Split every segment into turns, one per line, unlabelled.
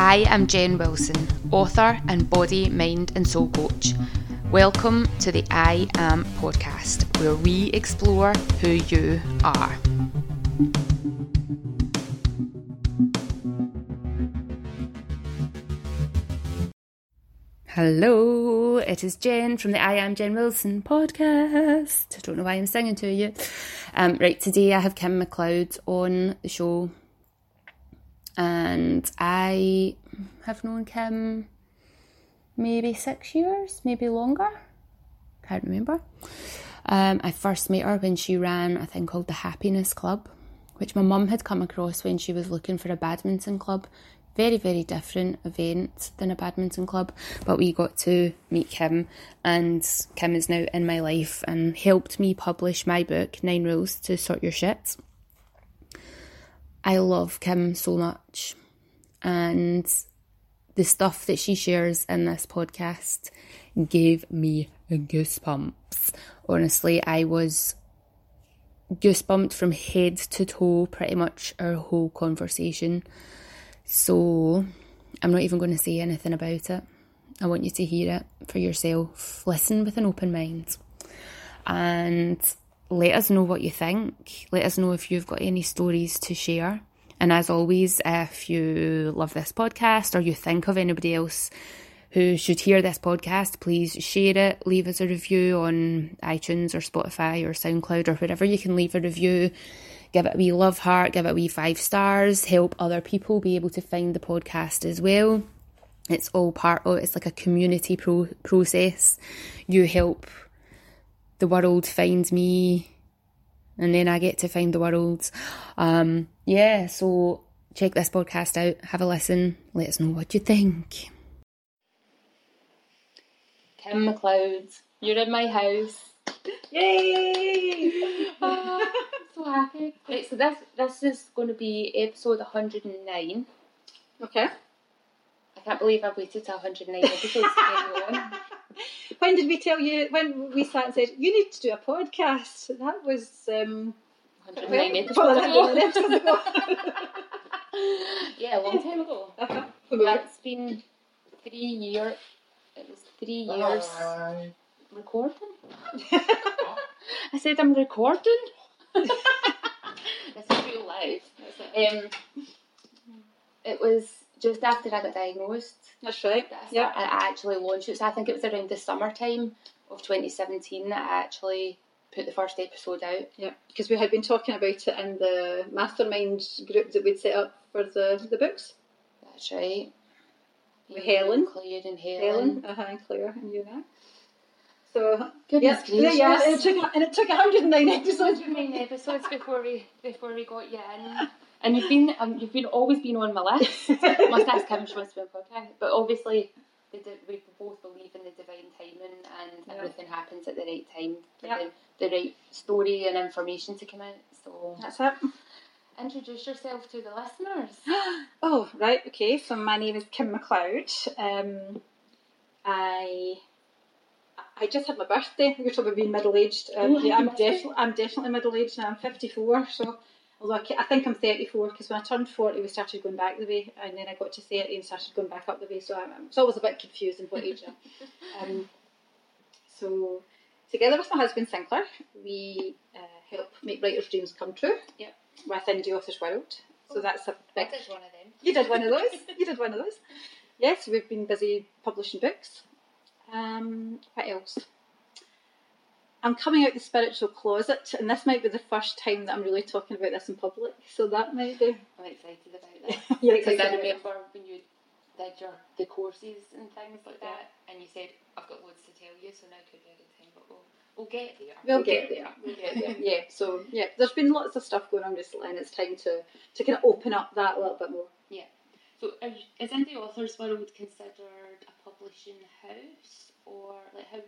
I am Jen Wilson, author and body, mind, and soul coach. Welcome to the I Am podcast, where we explore who you are. Hello, it is Jen from the I Am Jen Wilson podcast. I don't know why I'm singing to you. Um, right, today I have Kim McLeod on the show, and I have known Kim maybe six years, maybe longer. Can't remember. Um, I first met her when she ran a thing called the Happiness Club, which my mum had come across when she was looking for a badminton club very, very different event than a badminton club, but we got to meet Kim, and Kim is now in my life and helped me publish my book, Nine Rules to Sort Your Shit. I love Kim so much, and the stuff that she shares in this podcast gave me goosebumps. Honestly, I was goosebumped from head to toe pretty much our whole conversation. So I'm not even going to say anything about it. I want you to hear it for yourself. Listen with an open mind. And let us know what you think. Let us know if you've got any stories to share. And as always, if you love this podcast or you think of anybody else who should hear this podcast, please share it, leave us a review on iTunes or Spotify or SoundCloud or wherever you can leave a review give it a wee love heart, give it a wee five stars, help other people be able to find the podcast as well. It's all part of it's like a community pro- process. You help the world finds me, and then I get to find the world. Um, yeah, so check this podcast out, have a listen, let us know what you think. Kim McLeod, you're in my house.
Yay!
oh, so happy. Right, so this this is going to be episode 109.
Okay.
I can't believe I've waited till 109 episodes to get you on.
When did we tell you, when we sat and said, you need to do a podcast? That was... Um,
109 episodes
well,
ago.
109 episodes ago.
yeah, a long time ago.
Uh-huh.
That's been three years. It was three years recording. I said I'm recording. this is real life. Um, it was just after I got diagnosed
That's right.
that
Yeah.
I actually launched it. So I think it was around the summertime of 2017 that I actually put the first episode out.
Yeah, because we had been talking about it in the mastermind group that we'd set up for the, the books.
That's right.
With
You,
Helen.
Claire and Helen.
Helen, uh-huh, and Claire, and you and So,
Goodness
yeah, yeah, and it took, and it took 109 episodes.
nine episodes before we before we got you in, and you've been um, you've been always been on my list. Must ask Kim if she wants to be on podcast, but obviously the, we both believe in the divine timing and
Yeah.
everything happens at the right time the, the right story and information to come out. So
That's it.
introduce yourself to the listeners.
Oh, right, okay. So my name is Kim McLeod. Um, I I just had my birthday. You're talking about being middle aged. Um,
Oh,
yeah, I'm definitely I'm definitely middle aged now. I'm 54. So although I, I think I'm 34 because when I turned 40, we started going back the way, and then I got to 30 and started going back up the way. So I'm, I'm- it's always a bit confusing what age I am. Um, so together with my husband Sinclair, we uh, help make writers' dreams come true.
Yep.
With Indie Authors World. So that's a big
That is one of them.
you did one of those. You did one of those. Yes, we've been busy publishing books. Um, what else? I'm coming out the spiritual closet, and this might be the first time that I'm really talking about this in public. So that might be.
I'm excited about that.
You're
Because I remember when you did your the courses and things like that, and you said, "I've got loads to tell you, so now could be a good time." But we'll we'll get there.
We'll get there.
We'll get there.
yeah. So yeah, there's been lots of stuff going on recently, and it's time to to kind of open up that a little bit more. Yeah.
So, are you, is Indie Authors World considered a publishing house, or like how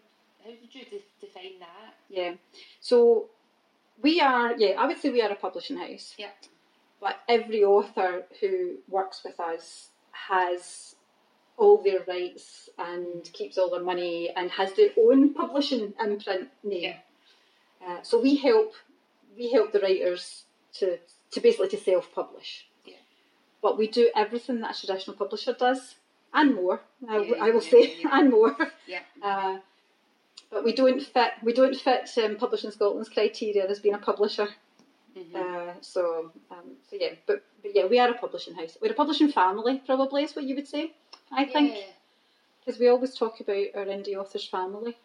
how would you de- define that?
Yeah. So we are. Yeah, I would say we are a publishing house.
Yeah.
But every author who works with us has all their rights and keeps all their money and has their own publishing imprint name. Uh, so we help we help the writers to to basically to self publish.
Yeah.
but we do everything that a traditional publisher does and more. I,
Yeah,
I will
yeah,
say
yeah.
and more.
Yeah.
Uh, but we don't fit. We don't fit um, Publishing Scotland's criteria as being a publisher.
Mhm.
Uh, so, um, so yeah, but, but yeah, we are a publishing house. We're a publishing family, probably is what you would say. I think
Yeah.
because we always talk about our indie authors family.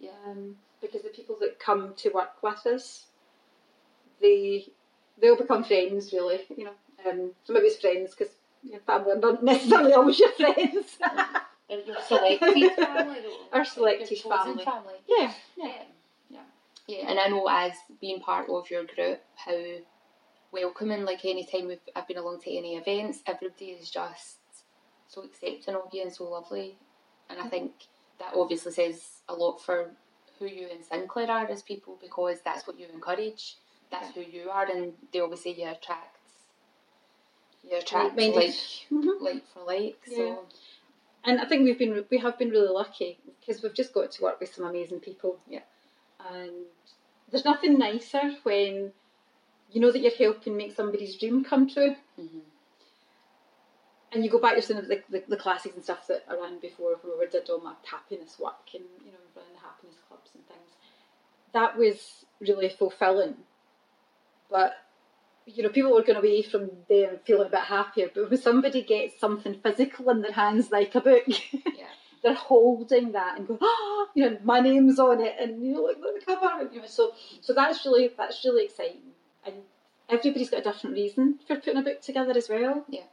Yeah.
Um, because the people that come to work with us, they they'll become friends. Really, you know. Um, so maybe it's friends because your family are not necessarily always your friends.
They're your selected family.
Our
Like,
selected
your chosen
family. yeah, yeah.
Yeah.
Yeah.
Yeah, and I know as being part of your group, how welcoming, like any time we've I've been along to any events, everybody is just so accepting of you and so lovely. And I think that obviously says a lot for who you and Sinclair are as people because that's what you encourage. That's who you are and they always say you attract you attract
Like-minded.
like
Mhm.
like for like.
Yeah.
So
And I think we've been we have been really lucky because we've just got to work with some amazing people.
Yeah.
And there's nothing nicer when you know that you're helping make somebody's dream come true.
mhm.
And you go back to some of the, the, the classes and stuff that I ran before when we did all my happiness work and you know running the happiness clubs and things. That was really fulfilling. But you know, people were going away from there feeling a bit happier. But when somebody gets something physical in their hands, like a book,
yeah.
they're holding that and going, oh, ah, you know, my name's on it, and you know, look, look at the cover. You know, so so that's really that's really exciting, and everybody's got a different reason for putting a book together as well.
Yeah.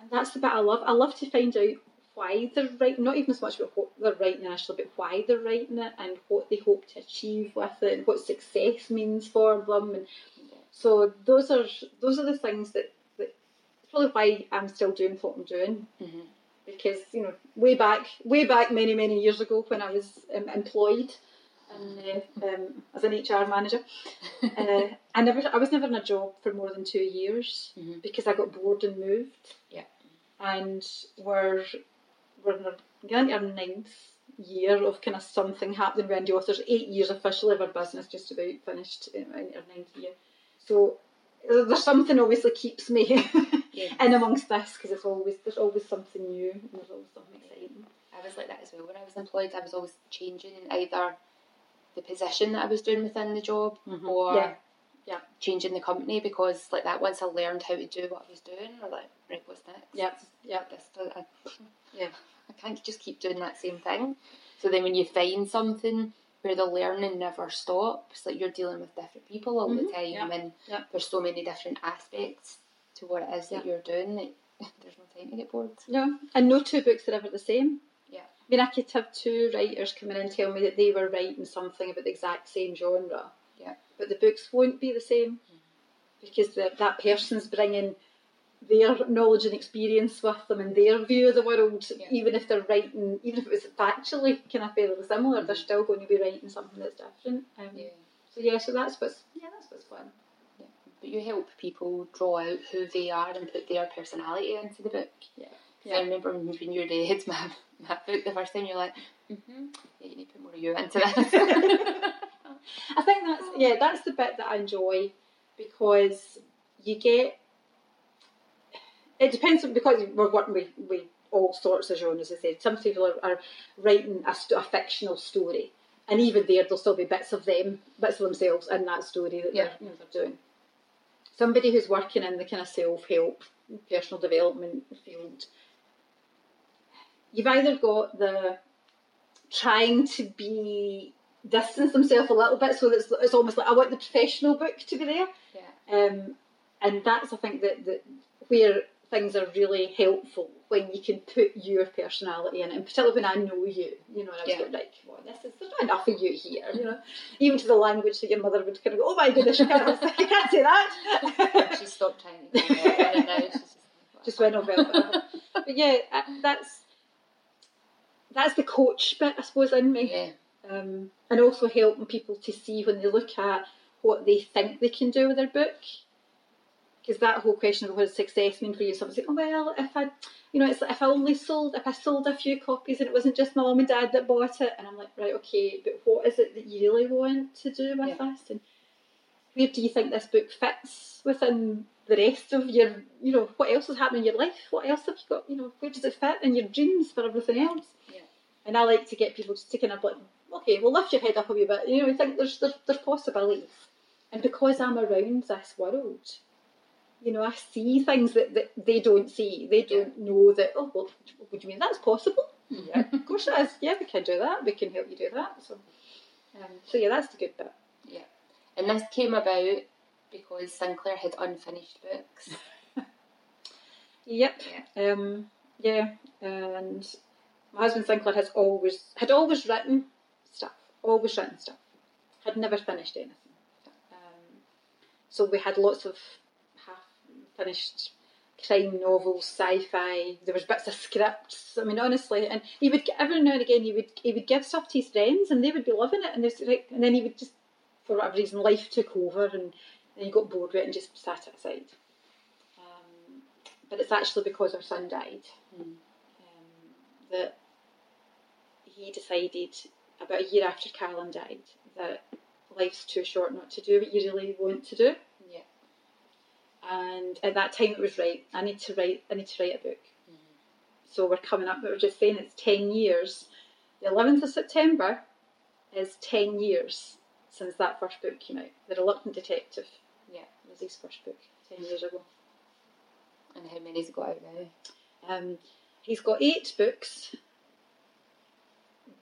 And that's the bit I love. I love to find out why they're writing, not even so much about what they're writing actually, but why they're writing it and what they hope to achieve with it and what success means for them. And so those are those are the things that, that probably why I'm still doing what I'm doing
Mhm.
because you know way back way back many many years ago when I was um, employed and, uh, um, as an HR manager uh, I never I was never in a job for more than two years
Mhm.
because I got bored and moved
Yeah.
and we're we're in our, ninth year of kind of something happening Indie Authors eight years officially of our business just about finished in, in our ninth year so uh, there's something obviously keeps me
Yeah.
in amongst this because it's always there's always something new and there's always something exciting.
I was like that as well. When I was employed, I was always changing either the position that I was doing within the job
Mhm.
or
Yeah. Yeah.
changing the company because like that once I learned how to do what I was doing, or like right, what's next?
Yep, yep.
This, I,
Yeah.
I can't just keep doing that same thing. So then when you find something where the learning never stops, like you're dealing with different people all the
Mhm.
time,
Yeah.
and
Yeah.
there's so many different aspects to what it is that you're doing that there's no time to get bored.
No, and no two books are ever the same.
Yeah.
I mean, I could have two writers come in and tell me that they were writing something about the exact same genre.
Yeah.
But the books won't be the same because the, that person's bringing their knowledge and experience with them and their view of the world,
Yeah.
even if they're writing, even if it was factually kind of fairly similar, they're still going to be writing something that's different. Um,
Yeah.
So yeah, so that's what's yeah, that's what's fun.
But you help people draw out who they are and put their personality into the book.
Yeah.
So I remember when when you read my, my book the first time, you're like, mm-hmm, yeah, you need to put more of you into this.
I think that's yeah, that's the bit that I enjoy because you get. It depends because we're working with, with all sorts of genres. As I said, some people are, are writing a, a fictional story, and even there, there'll still be bits of them, bits of themselves in that story that
Yeah.
they're, you know, they're doing. Somebody who's working in the kind of self help, personal development field, you've either got the trying to be distance themselves a little bit, so that it's, it's almost like I want the professional book to be there.
yeah.
Um, and that's I think that, that where things are really helpful when you can put your personality in it, and particularly when I know you, you know, and I was
Yeah.
going like, well, this is there's not enough of you here, you know, even to the language that your mother would kind of go, oh my goodness, you can't, you can't say that.
She stopped trying to get it, and now she's just,
Just went over. it. But yeah, uh, that's that's the coach bit, I suppose, in me.
Yeah,
um, and also helping people to see when they look at what they think they can do with their book. Because that whole question of what does success mean for you? Someone's like, oh, well, if I, you know, it's like if I only sold, if I sold a few copies and it wasn't just my mum and dad that bought it, and I'm like, right, okay, but what is it that you really want to do with
Yeah.
this? And where do you think this book fits within the rest of your, you know, what else is happening in your life? What else have you got? You know, where does it fit in your dreams for everything else?
Yeah.
And I like to get people just taking up like, okay, well lift your head up a wee bit. You know, I think there's there's, there's possibilities, and because I'm around this world, you know, I see things that, that they don't see. They don't know that. Oh, well, what do you mean that's possible? Yeah, of course it is. Yeah, we can do that. We can help you do that. So, um, so yeah, that's the good bit.
Yeah. And this came about because Sinclair had unfinished books.
Yep.
Yeah.
Um, yeah, and my husband Sinclair has always had always written stuff, always written stuff. Had never finished anything. Um, so we had lots of finished crime novels, sci-fi. There was bits of scripts. I mean, honestly, and he would every now and again he would he would give stuff to his friends, and they would be loving it, and they like, and then he would just for whatever reason life took over, and then he got bored with it and just sat it aside. Um, but it's actually because our son died
Hmm.
um, that he decided about a year after Callum died that life's too short not to do what you really want to do. And at that time, it was right. I need to write. I need to write a book. So we're coming up. We were just saying it's ten years. The eleventh of September is ten years since that first book came out. The Reluctant Detective
Yeah.
was his first book ten years ago.
And how many's got out now?
Um, he's got eight books.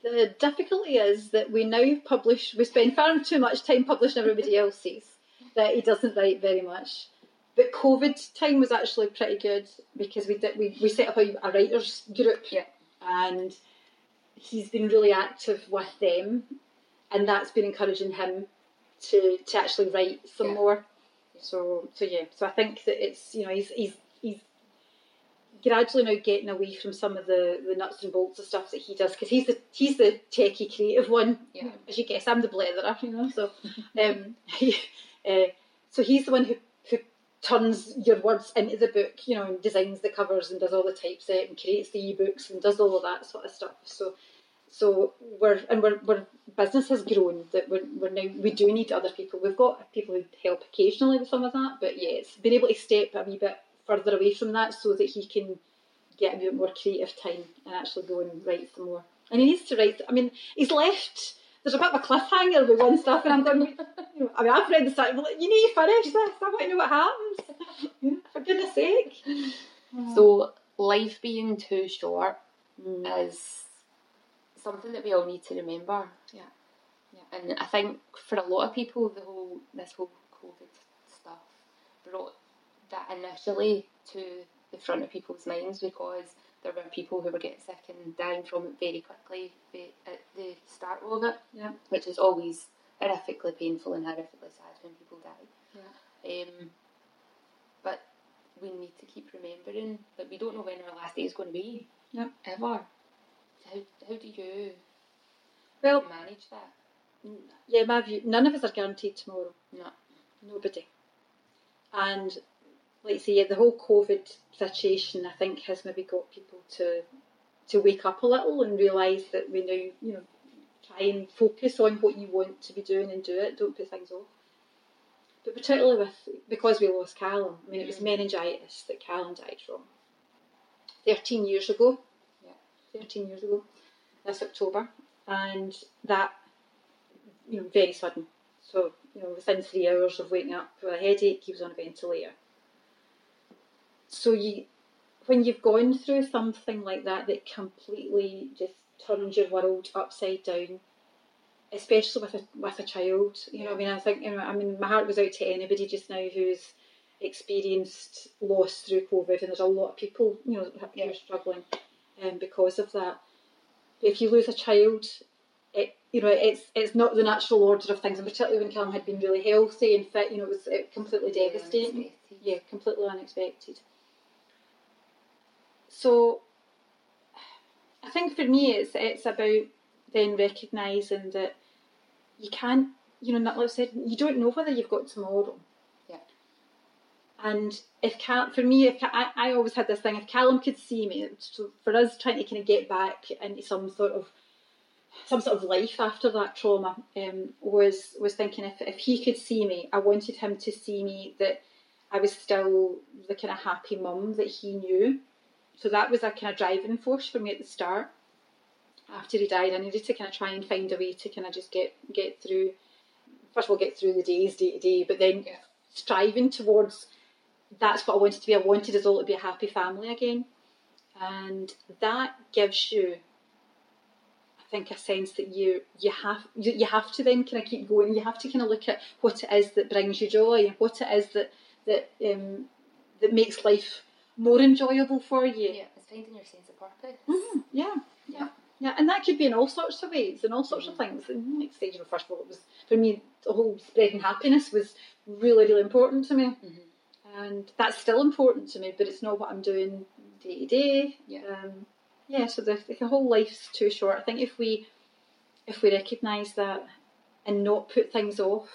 The difficulty is that we now publish, we spend far too much time publishing everybody else's, that he doesn't write very much. But COVID time was actually pretty good because we did we, we set up a, a writers group
Yeah.
and he's been really active with them and that's been encouraging him to, to actually write some
Yeah.
more. So so yeah, so I think that it's you know he's he's he's gradually now getting away from some of the, the nuts and bolts of stuff that he does because he's the he's the techie creative one.
Yeah.
As you guess, I'm the bletherer, you know. So um, he, uh, so he's the one who who turns your words into the book, you know, and designs the covers and does all the typeset and creates the ebooks and does all of that sort of stuff. So so we're and we're, we're business has grown that we're, we're now we do need other people. We've got people who help occasionally with some of that, but yeah, it's been able to step a wee bit further away from that so that he can get a bit more creative time and actually go and write some more. And he needs to write. I mean, he's left. There's a bit of a cliffhanger with one stuff, and I'm going. You know, I mean, I've read the site. Well, you need to finish this. I want to know what happens. For goodness sake.
So life being too short
Mm.
is something that we all need to remember.
Yeah.
And I think for a lot of people, the whole this whole COVID stuff brought that initially to the front of people's minds because there were people who were getting sick and dying from it very quickly at the start of it,
Yeah.
which is always horrifically painful and horrifically sad when people die. Yeah. Um, but we need to keep remembering that we don't know when our last day is going to be.
Yeah.
Ever. How, how do you
Well,
manage that?
yeah, my view. None of us are guaranteed tomorrow.
No.
Nobody. And like I say, yeah, the whole COVID situation, I think, has maybe got people to to wake up a little and realise that we now, you know, try and focus on what you want to be doing and do it. Don't put things off. But particularly with because we lost Callum, I mean, it was mm. meningitis that Callum died from. Thirteen years ago.
Yeah.
Thirteen years ago, this October, and that, you know, very sudden. So, you know, within three hours of waking up with a headache, he was on a ventilator. So you, when you've gone through something like that that completely just turns your world upside down, especially with a with a child, you know, I mean, I think, you know, I mean, my heart goes out to anybody just now who's experienced loss through COVID, and there's a lot of people, you know, who
Yeah.
are struggling, um, because of that. If you lose a child, it you know it's it's not the natural order of things, and particularly when Callum had been really healthy and fit, you know, it was uh, completely devastating.
Unexpected.
Yeah, completely unexpected. So, I think for me, it's it's about then recognising that you can't, you know, not like I said, you don't know whether you've got tomorrow.
Yeah.
And if Cal, for me, if I, I always had this thing, if Callum could see me, so for us trying to kind of get back into some sort of some sort of life after that trauma, um, was was thinking if if he could see me, I wanted him to see me that I was still the kind of happy mum that he knew. So that was a kind of driving force for me at the start. After he died, I needed to kind of try and find a way to kind of just get get through. First of all, get through the days day to day, but then striving towards. That's what I wanted to be. I wanted us all to be a happy family again, and that gives you I think a sense that you you have you, you have to then kind of keep going. You have to kind of look at what it is that brings you joy and what it is that that um, that makes life more enjoyable for you.
Yeah, it's finding your sense of purpose.
Mhm, Yeah, yeah, yeah, and that could be in all sorts of ways and all sorts of things. And next stage, you know, first of all, it was for me the whole spreading happiness was really, really important to me,
Mhm.
and that's still important to me. But it's not what I'm doing day to day.
Yeah.
Um, yeah. So the, the whole life's too short. I think if we if we recognise that and not put things off.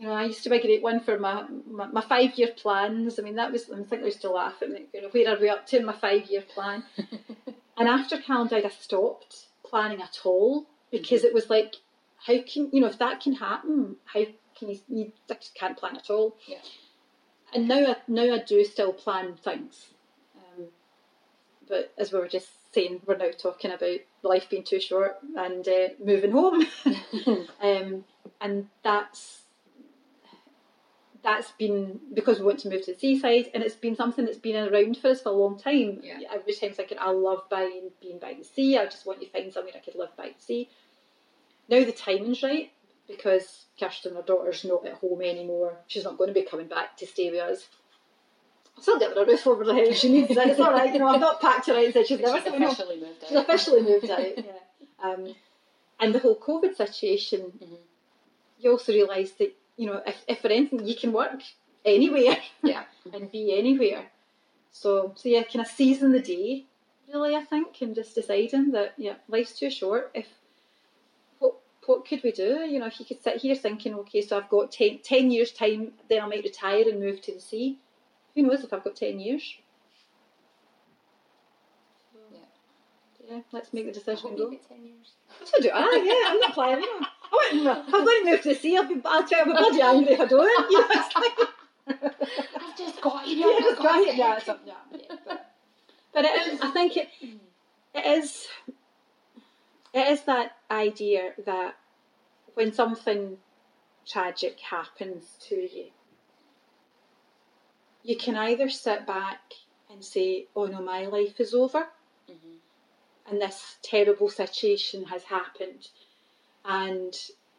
You know, I used to be a great one for my, my, my five year plans. I mean, that was, I think they used to laugh at me, you know, where are we up to in my five year plan? And after Cal died, I stopped planning at all because it was like, how can you know if that can happen? How can you? You just can't plan at all.
Yeah.
And now, I, now I do still plan things, um, but as we were just saying, we're now talking about life being too short and uh, moving home, um, and that's that's been because we want to move to the seaside, and it's been something that's been around for us for a long time.
Yeah.
Every time thinking, I love being being by the sea. I just want to find somewhere I could live by the sea. Now the timing's right because Kirsten, her daughter's not at home anymore. She's not going to be coming back to stay with us. I'll still get her a roof over the head. if She needs it. It's all right. You know, I've not packed her out and said she's never
she's
coming home.
officially moved out.
She's officially moved out. Yeah. Um, and the whole COVID situation,
Mhm.
you also realise that you know if, if for anything you can work anywhere
Yeah.
and be anywhere. So so yeah, kind of seizing the day, really. I think, and just deciding that yeah, life's too short. If what what could we do? You know, if you could sit here thinking, okay, so I've got 10, 10 years time, then I might retire and move to the sea. Who knows if I've got ten years?
Yeah.
Yeah, let's make the
I
decision
hope
and
you get 10 years.
That's what I do. Ah, yeah, I'm not planning. You. I wouldn't, I'm going to move to the sea. I'll be, I'll try, I'll be bloody angry if I don't. You know, it's like,
I've just got here.
yeah,
I've
just got it. Yeah, up, yeah, yeah. But, but it is, I think it, it is, it is that idea that when something tragic happens to you, you can either sit back and say, "Oh no, my life is over,"
Mhm.
and this terrible situation has happened, and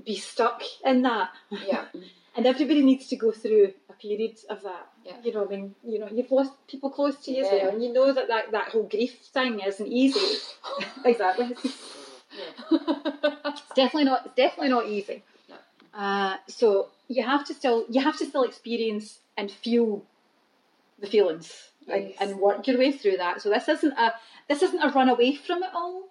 be stuck in that.
Yeah.
And everybody needs to go through a period of that.
Yeah.
You know, I mean, you know, you've lost people close to you as
Yeah.
well, and you know that, that that whole grief thing isn't easy. exactly. It's definitely not. It's definitely not easy.
No.
Uh, so you have to still you have to still experience and feel the feelings and, and work your way through that. So this isn't a this isn't a run away from it all.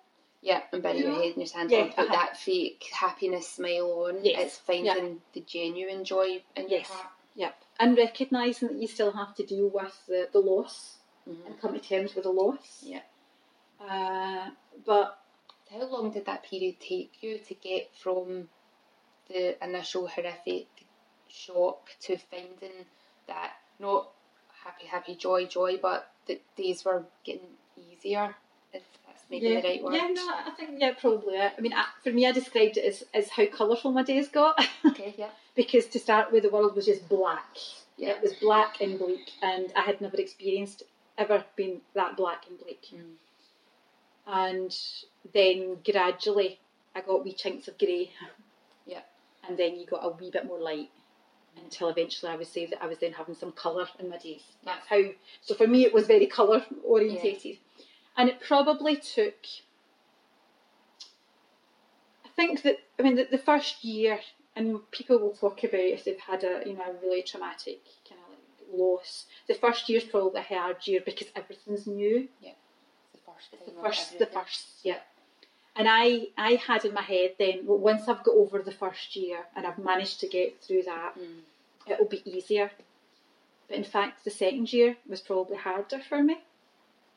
Yeah, and bury your head in your sand.
Yeah,
put
uh-huh.
that fake happiness smile on.
Yes.
It's finding the genuine joy in your
Yes.
heart.
Yep. And recognising that you still have to deal with the, the loss
Mhm.
and come to terms with the loss.
Yeah.
Uh, but
How long did that period take you to get from the initial horrific shock to finding that not happy, happy, joy, joy, but the days were getting easier? If that's maybe
yeah,
the right word.
yeah, no, I think yeah, probably. I mean, I, for me, I described it as, as how colourful my days got.
Okay, yeah.
because to start with, the world was just black.
Yeah.
It was black and bleak, and I had never experienced ever been that black and bleak.
Mm.
And then gradually, I got wee chinks of grey.
Yeah.
And then you got a wee bit more light. Until eventually, I would say that I was then having some colour in my days. That's how. So for me, it was very colour orientated, and it probably took. I think that I mean the, the first year, and people will talk about if they've had a you know a really traumatic kind of like loss. The first year's probably a hard year because everything's new. Yeah.
The first
It's the first, the first, yeah. And I, I had in my head then, well, once I've got over the first year and I've managed to get through that,
Mm.
it'll be easier. But in fact, the second year was probably harder for me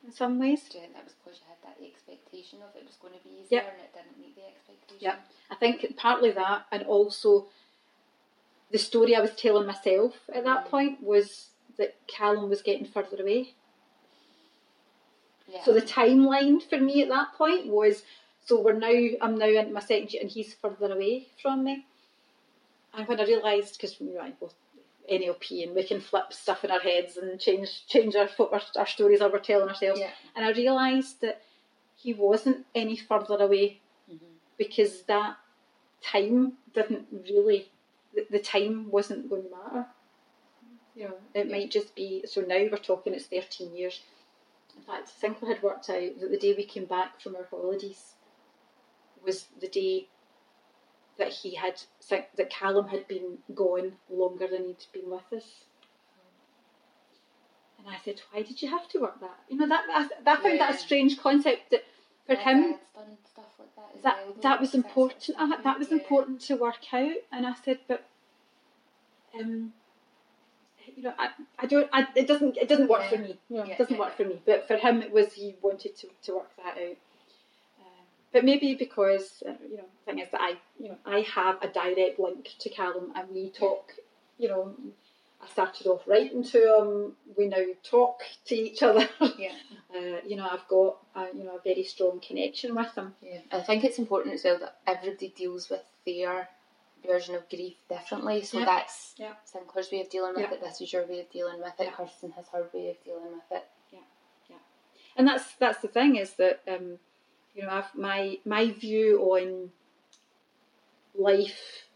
in some ways.
Do you think that was because you had that expectation of it was going to be easier
Yep.
and it didn't meet the expectation?
Yeah, I think partly that, and also the story I was telling myself at that
Mm.
point was that Callum was getting further away.
Yeah.
So the timeline for me at that point was so we're now I'm now into my second year and he's further away from me. And when I realised because know I both NLP and we can flip stuff in our heads and change change our our, our stories that we're telling ourselves.
Yeah.
And I realised that he wasn't any further away
Mhm.
because that time didn't really the, the time wasn't going to matter. You know, it might just be so now we're talking it's thirteen years. In fact, Sinclair had worked out that the day we came back from our holidays was the day that he had that Callum had been gone longer than he'd been with us. And I said, "Why did you have to work that?" You know that I, I found that a strange concept that for
My
him
like that
that
well,
that was important.
sort
Uh, that was
yeah.
important to work out. And I said, but um, you know, I, I don't. I, it doesn't. It doesn't work for me. You know,
Yeah,
it doesn't
yeah,
work for me. But for him, it was he wanted to, to work that out. But maybe because uh, you know, the thing is that I, you know, I have a direct link to Callum, and we talk. You know, I started off writing to him. We now talk to each other.
Yeah.
Uh, you know, I've got a, you know a very strong connection with him.
Yeah, I think it's important as well that everybody deals with their version of grief differently. So
Yeah.
that's
Yeah.
Sinclair's way of dealing with
Yeah.
it. This is your way of dealing with it.
Yeah.
Kirsten has her way of dealing with it.
yeah yeah and that's that's the thing is that um, you know I've, my my view on life,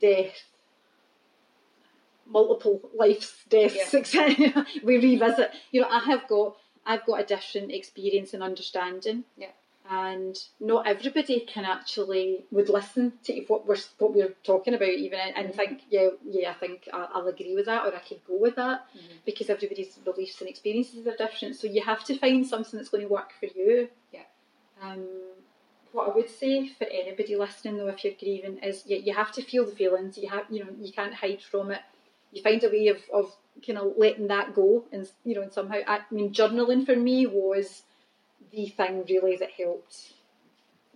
death, multiple lives, deaths, etc. we revisit. You know, I have got I've got a different experience and understanding.
Yeah.
And not everybody can actually would listen to what we're what we're talking about even and, and
Mhm.
think yeah yeah I think I'll, I'll agree with that or I could go with that
Mhm.
because everybody's beliefs and experiences are different. So you have to find something that's going to work for you. Um, what I would say for anybody listening though, if you're grieving, is you, you have to feel the feelings. You have, you know, you can't hide from it. You find a way of, of kind of letting that go, and you know, and somehow. I mean, journaling for me was the thing really that helped.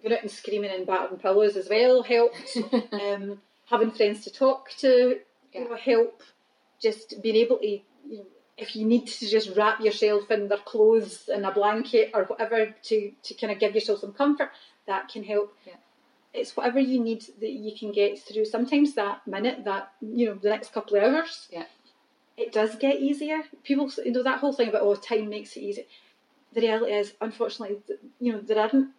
Going out and screaming and battering pillows as well helped. um, having friends to talk to,
Yeah.
you know, help. Just being able to, you know, if you need to just wrap yourself in their clothes and a blanket or whatever to, to kind of give yourself some comfort, that can help.
Yeah.
It's whatever you need that you can get through. Sometimes that minute, that you know, the next couple of hours,
Yeah.
it does get easier. People, you know, that whole thing about oh, time makes it easy. The reality is, unfortunately, you know, there aren't.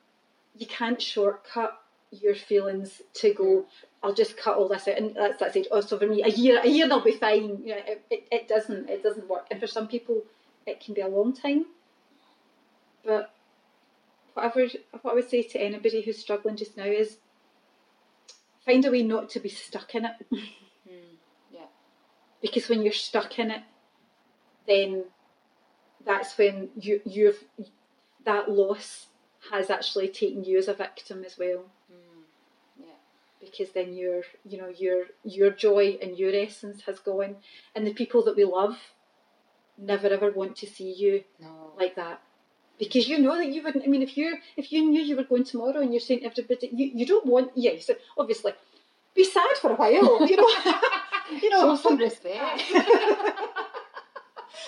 You can't shortcut your feelings to go. I'll just cut all this out, and that's that's it. Oh, so for me, a year, a year, they'll be fine. You know, it, it, it doesn't, it doesn't work, and for some people, it can be a long time. But whatever, what I would say to anybody who's struggling just now is find a way not to be stuck in it,
Hmm. Yeah.
because when you're stuck in it, then that's when you you've that loss has actually taken you as a victim as well. Because then your you know your your joy and your essence has gone and the people that we love never ever want to see you
No.
like that because you know that you wouldn't i mean if you if you knew you were going tomorrow and you're saying everybody you, you don't want yeah yes obviously be sad for a while you know you know
Show some respect.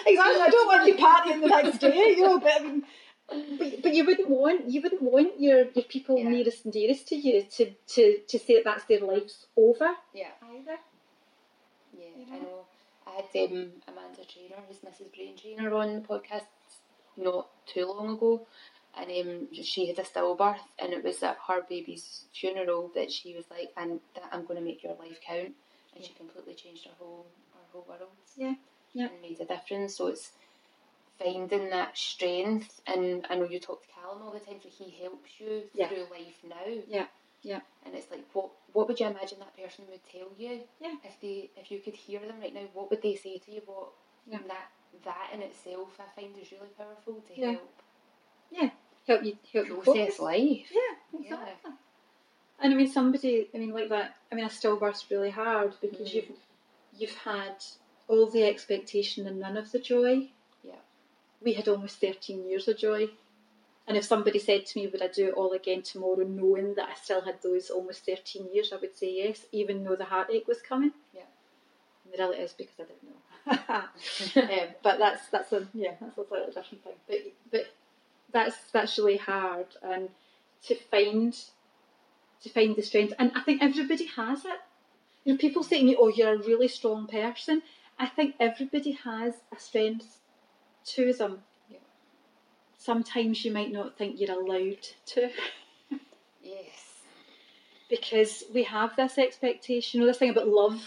exactly i don't want you partying the next day you know but I mean, but, but you wouldn't want you wouldn't want your, your people
Yeah.
nearest and dearest to you to, to, to say that that's their life's over
yeah.
either
Yeah, I
know?
I had um, Amanda Trainer, who's Mrs. Brain Trainer, on the podcast not too long ago, and um, she had a stillbirth, and it was at her baby's funeral that she was like, "And that I'm going to make your life count," and she completely changed her whole her whole world.
Yeah, yeah.
and made a difference. So it's finding that strength, and I know you talk to Callum all the time, so he helps you
Yeah.
through life now.
Yeah, yeah.
And it's like, what what would you imagine that person would tell you?
Yeah.
If they if you could hear them right now, what would they say to you? What
Yeah.
that that in itself, I find is really powerful to
Yeah. help Yeah,
help
you help you
process
focus.
life.
Yeah, exactly. And I mean, somebody, I mean, like that. I mean, I still stillbirth's really hard because
Mm.
you've you've had all the expectation and none of the joy. We had almost thirteen years of joy, and if somebody said to me, "Would I do it all again tomorrow?" knowing that I still had those almost thirteen years, I would say yes, even though the heartache was coming.
Yeah.
And the reality is because I didn't know. um, but that's that's a yeah that's a slightly different thing. But but that's that's really hard and to find to find the strength. And I think everybody has it. You know, people say to me, "Oh, you're a really strong person." I think everybody has a strength to them.
Yeah.
Sometimes you might not think you're allowed to.
Yes.
because we have this expectation, you know, this thing about love.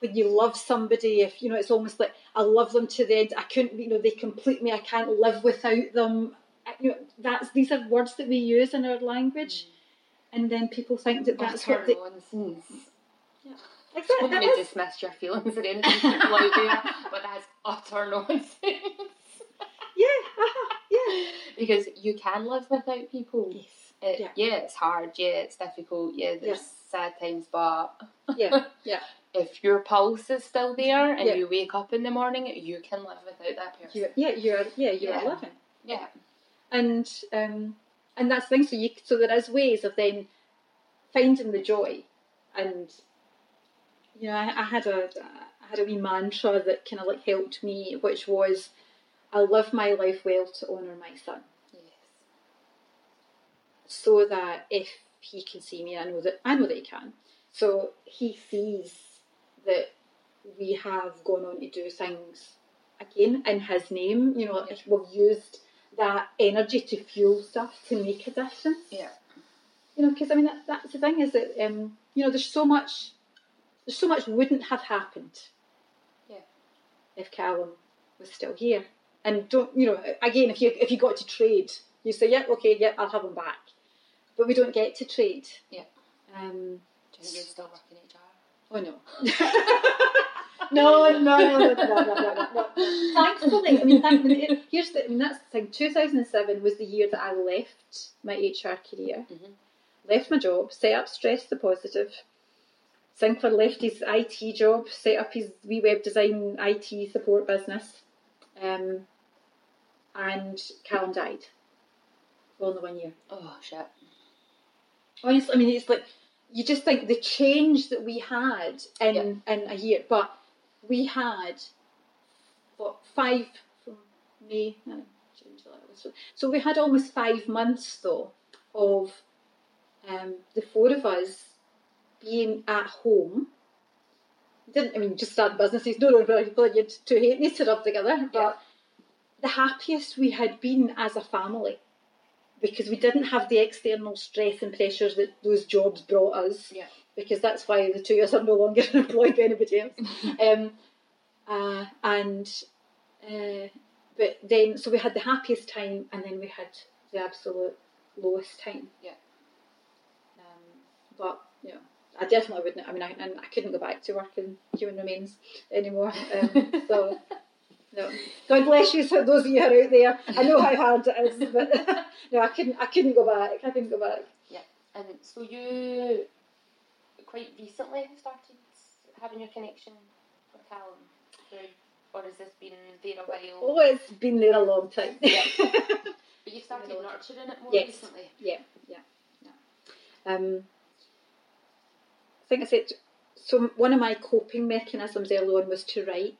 When you love somebody, if you know, it's almost like I love them to the end. I couldn't, you know, they complete me. I can't live without them. I- You know, that's these are words that we use in our language, and then people think that that's
utter
what they.
nonsense.
Like
I
that,
don't
that
want to dismiss your feelings or anything people out there, but that's utter nonsense.
Yeah, yeah.
because you can live without people.
Yes.
It,
Yeah.
yeah. it's hard. Yeah, it's difficult. Yeah, there's sad times, but
Yeah, yeah.
if your pulse is still there and
Yeah.
you wake up in the morning, you can live without that person.
You, yeah, you're yeah you're
Yeah.
living.
yeah,
and um, and that's the thing. So you so there is ways of then finding the joy, and you know I, I had a I had a wee mantra that kind of like helped me, which was I live my life well to honour my son,
yes,
so that if he can see me, I know that I know that he can. So he sees that we have gone on to do things again in his name. You know, we've used that energy to fuel stuff to make a difference.
yeah,
You know, because I mean that, that's the thing is that um, you know there's so much, there's so much wouldn't have happened.
Yeah.
If Callum was still here, and don't you know again if you if you got to trade, you say yeah okay yeah I'll have them back, but we don't get to trade.
Yeah.
Um.
Do you think you're still working HR?
Oh no. no, no, no, no, no, no, no, no, no. Thankfully, I mean, thankfully, here's the, I mean, that's the thing. 2007 was the year that I left my HR career,
Mhm.
left my job, set up Stress the Positive. Sinclair left his IT job, set up his wee web design IT support business, um, and Callum died. All in the one year.
Oh shit.
Honestly, I mean, it's like you just think the change that we had in in a year, but we had what five from May, no, June, July, August. So we had almost five months though of um, the four of us being at home. Didn't I mean just start businesses? No, no, no, but you had two halfpennies to rub together. But the happiest we had been as a family because we didn't have the external stress and pressures that those jobs brought us.
Yeah.
Because that's why the two of us are no longer employed by anybody else. um, uh, and uh, but then so we had the happiest time, and then we had the absolute lowest time.
Yeah.
Um, but you know, I definitely wouldn't. I mean, I, and I couldn't go back to work in human remains anymore. Um, so. No, God bless you, so those of you who are out there. I know how hard it is, but no, I couldn't. I couldn't go back. I couldn't go back.
Yeah, and so you quite recently started having your connection with Callum, or has this been there a while?
Oh, it's been there a long time.
Yeah. But you've started nurturing it more
Yes.
recently.
Yeah, yeah, yeah. Um, I think I said so. One of my coping mechanisms early on was to write,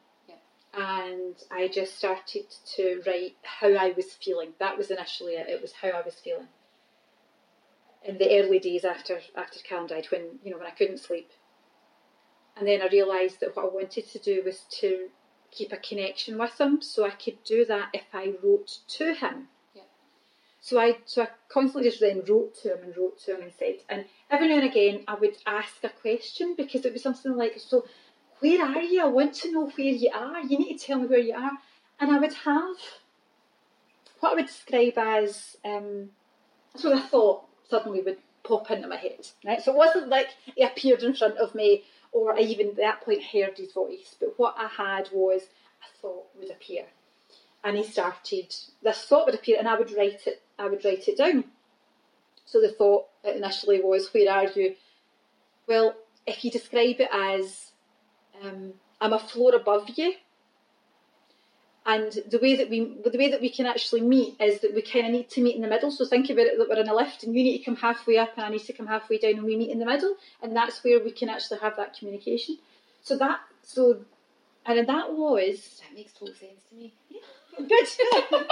and I just started to write how I was feeling. That was initially it. It was how I was feeling in the early days after after Callum died, when you know when I couldn't sleep, and then I realised that what I wanted to do was to keep a connection with him, so I could do that if I wrote to him. Yeah. So I so I constantly just then wrote to him and wrote to him and said, and every now and again I would ask a question because it was something like, so where are you? I want to know where you are. You need to tell me where you are. And I would have what I would describe as um, that's what I thought suddenly would pop into my head. Right? So it wasn't like he appeared in front of me or I even at that point heard his voice, but what I had was a thought would appear. And he started this thought would appear and I would write it I would write it down. So the thought initially was, Where are you? Well, if you describe it as um, I'm a floor above you, and the way that we the way that we can actually meet is that we kind of need to meet in the middle. So think about it that we're in a lift and you need to come halfway up and I need to come halfway down and we meet in the middle, and that's where we can actually have that communication. So that so, and that was
That makes total sense to me.
good.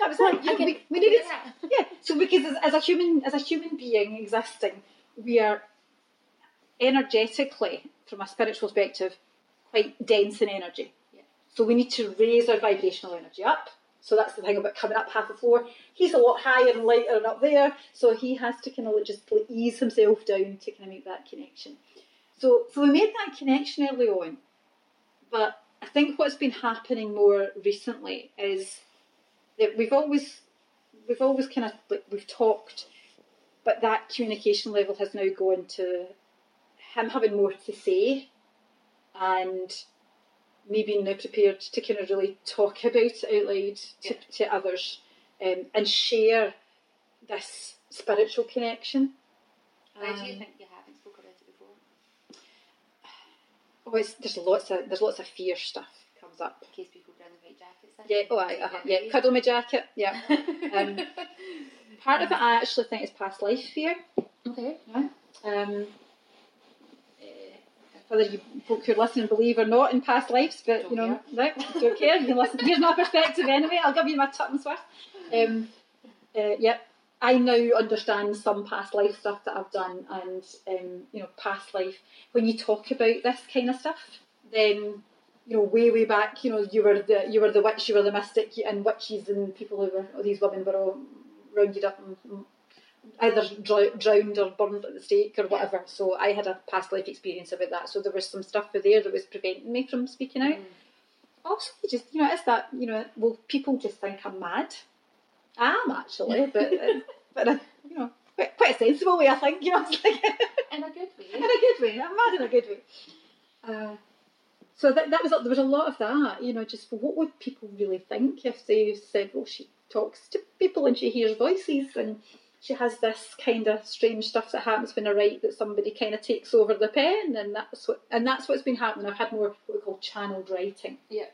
that was it. You know, we, we needed yeah. So because as, as a human as a human being existing, we are energetically, from a spiritual perspective, quite dense in energy.
Yeah.
So we need to raise our vibrational energy up. So that's the thing about coming up half a floor. He's a lot higher and lighter and up there, so he has to kind of just ease himself down to kind of make that connection. So, so we made that connection early on, but I think what's been happening more recently is that we've always we've always kind of like we've talked, but that communication level has now gone to him having more to say, and me being now prepared to kind of really talk about it out loud to, to others, um, and share this spiritual connection.
Why do you
Um,
think you haven't spoken about it before?
Oh, it's, there's lots of there's lots of fear stuff comes up.
In case people bring the white jackets.
Yeah, oh, I, uh, yeah, cuddle my jacket. Yeah. Um, part of it, I actually think is past life fear.
okay.
Um, eh, whether you folk who are listening believe or not in past lives, but
Don't
you know,
care.
right? Don't care. You can listen. Here's my perspective anyway. I'll give you my tuppence worth. Um, uh, yep. I now understand some past life stuff that I've done, and um, you know, past life. When you talk about this kind of stuff, then you know, way way back, you know, you were the you were the witch, you were the mystic, and witches and people who were these women were all rounded up and either dr- drowned or burned at the stake or whatever. So I had a past life experience about that. So there was some stuff there that was preventing me from speaking out.
Mm.
Also, you just you know, it's that you know, well, people just think I'm mad. I am actually, but uh, but uh, you know, quite, quite a sensible way. I think you know, it's like
In a good way.
in a good way. I'm mad in a good way. Uh, so that, that was there was a lot of that, you know, just what would people really think if they said, well, she talks to people and she hears voices and she has this kind of strange stuff that happens when I write that somebody kind of takes over the pen and that's what and that's what's been happening. I've had more what we call channeled writing.
Yeah.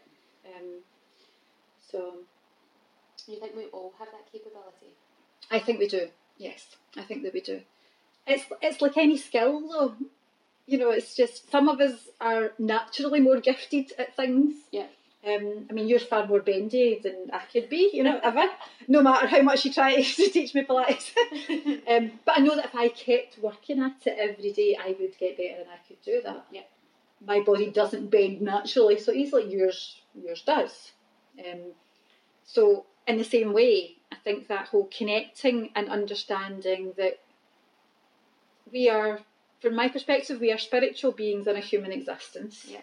Um, so
You think we all have that capability?
I think we do. Yes, I think that we do. It's it's like any skill though. You know, it's just some of us are naturally more gifted at things.
Yeah.
Um, I mean, you're far more bendy than I could be, you know, ever. no matter how much you try to teach me Pilates. um, but I know that if I kept working at it every day, I would get better and I could do that.
Yeah.
My body doesn't bend naturally so easily. Yours, yours does. Um, so in the same way, I think that whole connecting and understanding that we are, from my perspective, we are spiritual beings in a human existence.
Yeah.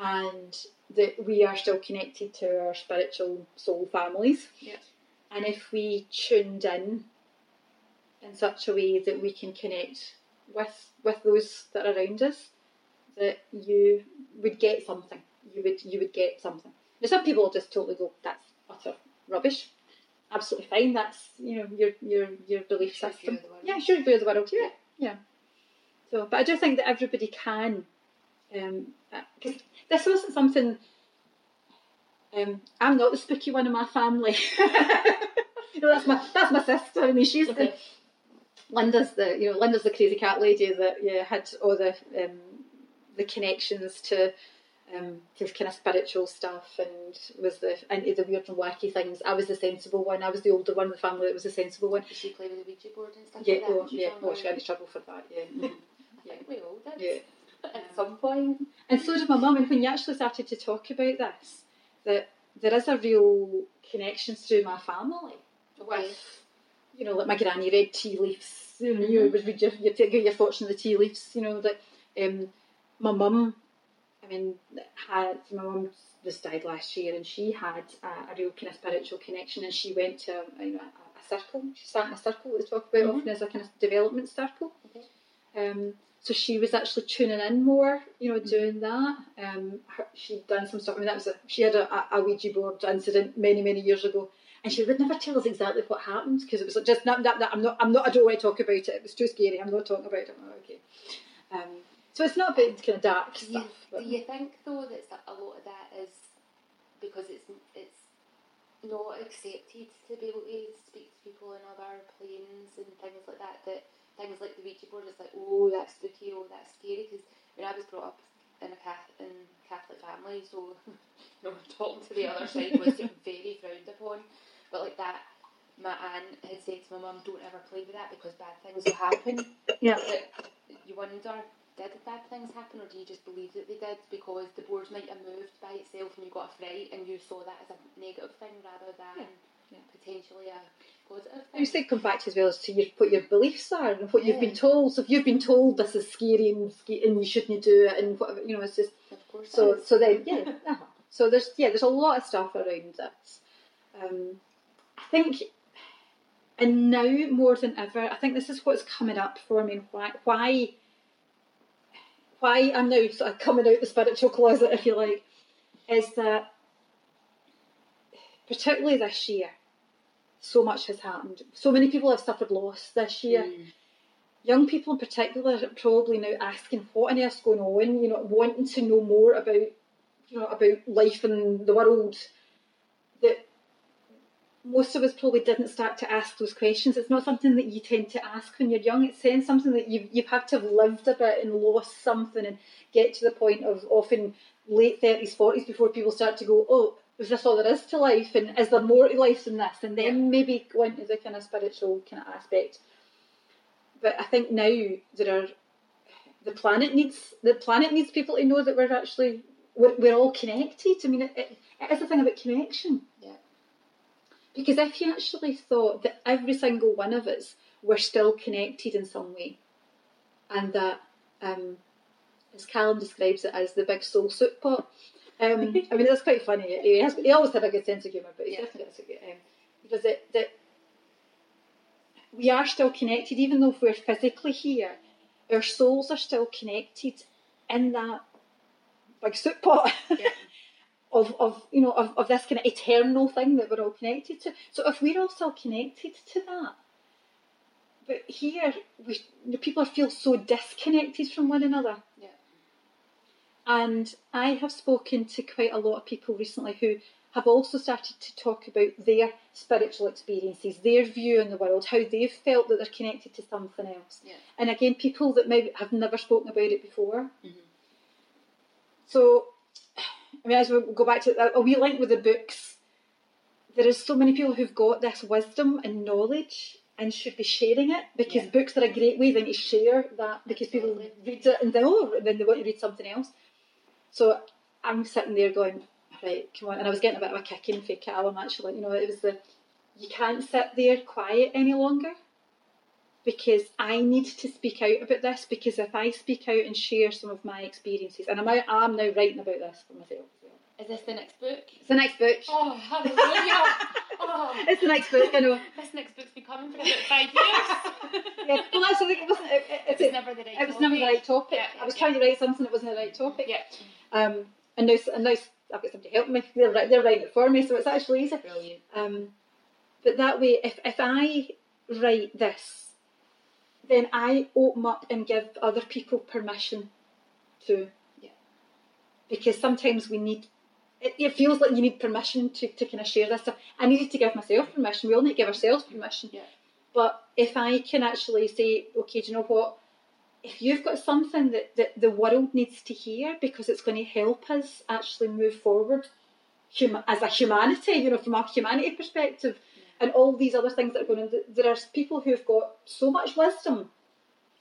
And that we are still connected to our spiritual soul families.
Yeah.
And if we tuned in in such a way that we can connect with with those that are around us, that you would get something. You would you would get something. Now some people just totally go, that's utter rubbish. Absolutely fine. That's you know your your your belief
Sure
system.
view of the world.
Yeah, sure view of the world. Yeah, yeah. So, but I do think that everybody can. Um, uh, 'cause this wasn't something. Um, I'm not the spooky one in my family. you know, that's my that's my sister. I mean, she's the Linda's the you know Linda's the crazy cat lady that yeah had all the um, the connections to um, to kind of spiritual stuff and was the into the weird and wacky things. I was the sensible one. I was the older one in the family that was the sensible one.
Does she play with the Ouija board and stuff
Yeah,
like that?
oh, yeah. Oh, she got into trouble for that. Yeah. Mhm.
I think we all did.
Yeah.
At some point.
And so did my mum. And when you actually started to talk about this, that there is a real connection through my family with, you know, like my granny read tea leaves. You know, you would read your, your, your thoughts on the tea leaves. You know that um, my mum. I mean, had my mum just died last year, and she had a, a real kind of spiritual connection, and she went to you know a, a circle. She sat in a circle that they talk about
Mhm.
often as a kind of development circle.
Okay.
Um, so she was actually tuning in more, you know,
Mm-hmm.
doing that. Um, her, she'd done some stuff. I mean, that was a, she had a, a Ouija board incident many, many years ago, and she would never tell us exactly what happened because it was like, just not that. I'm not. I'm not. I don't want to talk about it. It was too scary. I'm not talking about it. Oh, okay. Um, so it's not about kind of dark
Do you,
stuff. But,
do you think though that a lot of that is because it's it's not accepted to be able to speak to people in other planes and things like that? That things like the Ouija board is like, oh, that's spooky, oh, that's scary. Because when I was brought up in a Catholic, in apparently, so you know, talking to the other side was very frowned upon. But like that, my aunt had said to my mum, "Don't ever play with that because bad things will happen."
Yeah.
But you wonder, did bad things happen, or do you just believe that they did because the board might have moved by itself and you got a fright and you saw that as a negative thing rather than
Yeah.
Potentially a positive
I
thing?
just think come back to as well as to your, what your beliefs are and what you've been told. So if you've been told this is scary and, and you shouldn't do it and whatever, you know, it's just
Of course.
so so then yeah. uh-huh. So there's yeah there's a lot of stuff around this. Um, I think, and now more than ever, I think this is what's coming up for me. Why why why I'm now sort of coming out the spiritual closet, if you like, is that particularly this year, so much has happened. So many people have suffered loss this year.
Mm.
Young people in particular are probably now asking what on earth's going on, you know, wanting to know more about, you know, about life in the world. That most of us probably didn't start to ask those questions. It's not something that you tend to ask when you're young. It's saying something that you've, you've had to have lived a bit and lost something and get to the point of often late 30s, 40s before people start to go, oh, is this all there is to life? And is there more to life than this? And then maybe go into the kind of spiritual kind of aspect. But I think now there are the planet needs the planet needs people to know that we're actually we're, we're all connected. I mean, it, it, it is a thing about connection.
Yeah.
Because if you actually thought that every single one of us were still connected in some way, and that, um, as Callum describes it as the big soul soup pot, um, I mean that's quite funny. He, has, he always had a good sense of humour, but he's
Yeah.
definitely got a good. Um, because it, that we are still connected, even though we're physically here. Our souls are still connected in that big soup pot.
Yeah.
of, of you know of, of this kind of eternal thing that we're all connected to. So if we're all still connected to that, but here we the people feel so disconnected from one another. And I have spoken to quite a lot of people recently who have also started to talk about their spiritual experiences, their view on the world, how they've felt that they're connected to something else.
Yeah.
And again, people that maybe have never spoken about it before.
Mhm.
So, I mean, as we go back to that, a wee link with the books, there is so many people who've got this wisdom and knowledge and should be sharing it because
Yeah.
books are a great way then to share that because people read it and then, oh, then they want to read something else. So I'm sitting there going, right, come on. And I was getting a bit of a kicking for Callum actually. You know, it was the, you can't sit there quiet any longer because I need to speak out about this because if I speak out and share some of my experiences, and I'm, out, I'm now writing about this for myself.
Is this the next book?
It's the next book.
Oh, hallelujah! oh,
It's the next book, I know.
this next book's been coming for about five years.
Yeah, well, that's the thing. It wasn't. It, it,
it
it,
was never the right.
it was never the right topic.
Yeah,
I was
yeah.
trying to write something that wasn't the right topic.
Yeah,
Um, and now, and now I've got somebody helping me. They're, they're writing it for me, so it's actually easy.
brilliant.
Um, but that way, if, if I write this, then I open up and give other people permission to.
Yeah.
Because sometimes we need, it, it feels like you need permission to, to kind of share this stuff. I needed to give myself permission. We all need to give ourselves permission.
Yeah.
But if I can actually say, okay, do you know what? If you've got something that, that the world needs to hear because it's going to help us actually move forward hum- as a humanity, you know, from a humanity perspective, and all these other things that are going on, there are people who've got so much wisdom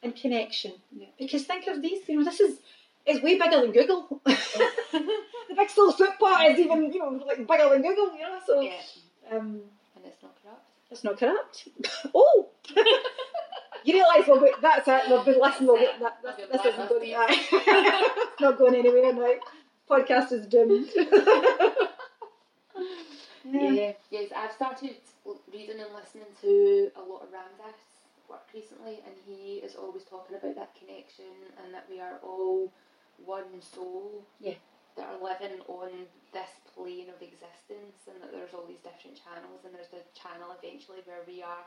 and connection.
Yeah.
Because think of these, you know, this is it's way bigger than Google. the big soul foot pot is even, you know, like bigger than Google, you know. So
Yeah,
um,
and it's not corrupt.
it's not corrupt. oh, you realise well, that's it. We've been listening. That, that, this isn't going. it's not going anywhere now. Podcast is doomed.
Yeah. yes, I've started reading and listening to a lot of Ram Dass work recently, and he is always talking about that connection and that we are all one soul
Yeah.
that are living on this plane of existence, and that there's all these different channels, and there's the channel eventually where we are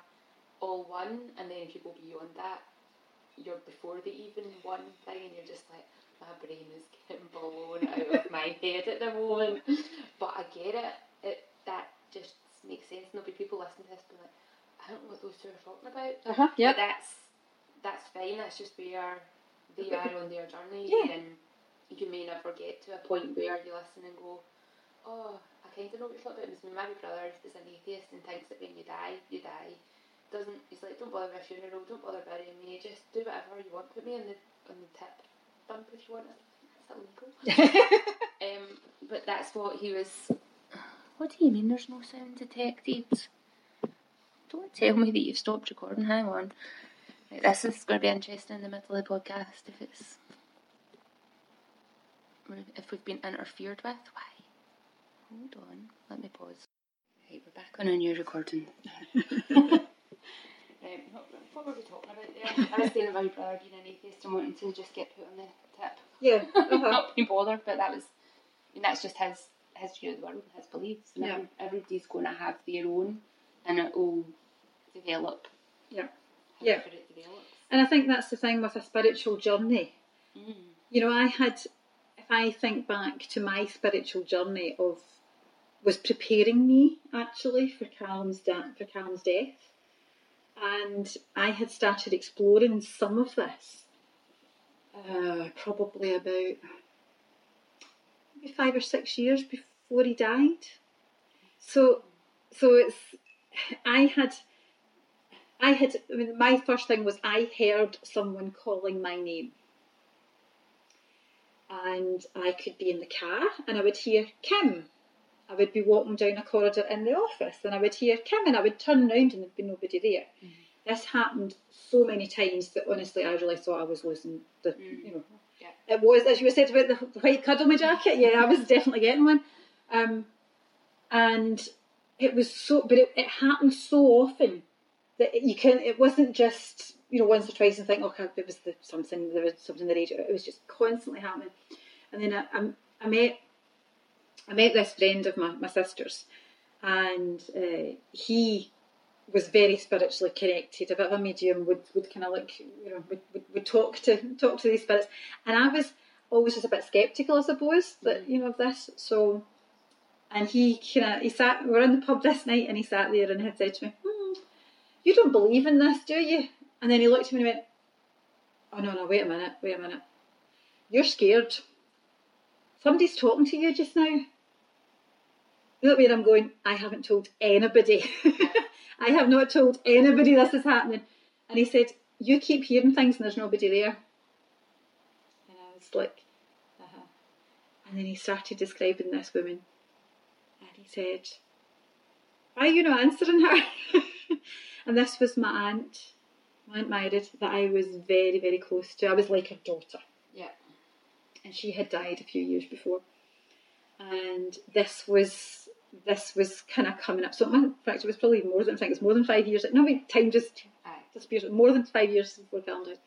all one, and then if you go beyond that, you're before the even one thing, and you're just like, my brain is getting blown out of my head at the moment. But I get it. It that just makes sense. There'll be people listening to this being like, I don't know what those two are talking about.
Uh huh.
But that's that's fine. That's just where they are on their journey,
Yeah.
and you may never get to a point where you listen and go, oh, I kind of know what you're talking about. Because my brother is an atheist and thinks that when you die, you die. Doesn't he's like, don't bother with a funeral, don't bother burying me, just do whatever you want. Put me on the on the tip dump if you want. Is that legal? um, but that's what he was. What do you mean? There's no sound detected. Don't tell me that you've stopped recording. Hang on. Right, this is going to be interesting in the middle of the podcast if it's if we've been interfered with. Why? Hold on. Let me pause. Right, we're back on a new recording. what were we talking about there? I was saying about my brother being an atheist and wanting to just get put on the tip.
Yeah. Uh-huh.
Not being bothered, but that was, I mean, that's just his his view of the world and his beliefs. And
Yeah.
everybody's going to have their own, and it will develop.
Yeah. Yeah.
it develops.
And I think that's the thing with a spiritual journey.
Mm.
You know, I had, if I think back to my spiritual journey of, was preparing me actually for Callum's da- for Callum's death, and I had started exploring some of this, uh, probably about maybe five or six years before he died. So, so it's, I had. I had, I mean, my first thing was I heard someone calling my name. And I could be in the car and I would hear Kim. I would be walking down a corridor in the office and I would hear Kim and I would turn around and there'd be nobody there. This happened so many times that honestly I really thought I was losing the,
Mm.
you know.
Yeah.
It was, as you said about the the white cuddle my jacket, yeah, I was definitely getting one. Um, and it was so, but it, it happened so often that you can. It wasn't just you know once or twice and think, okay, there was the, something, there was something in the radio. It was just constantly happening. And then I, I, I met, I met this friend of my, my sister's, and uh, he was very spiritually connected, a bit of a medium, would, would kind of like, you know, would, would, would talk to talk to these spirits. And I was always just a bit sceptical, I suppose, that, you know, of this. So, and he kind of, he sat, we were in the pub this night and he sat there and had said to me, hmm, you don't believe in this, do you? And then he looked at me and went, oh no, no, wait a minute, wait a minute. You're scared. Somebody's talking to you just now. Know where I'm going, I haven't told anybody. I have not told anybody this is happening. And he said, You keep hearing things and there's nobody there. And I was like, uh-huh. And then he started describing this woman. And he said, Why are you not answering her? and this was my aunt, my aunt married, that I was very, very close to. I was like her daughter.
Yeah.
And she had died a few years before. And this was this was kind of coming up. So in fact, it was probably more than I think it was more than five years. No, wait, time just disappears. More than five years before died.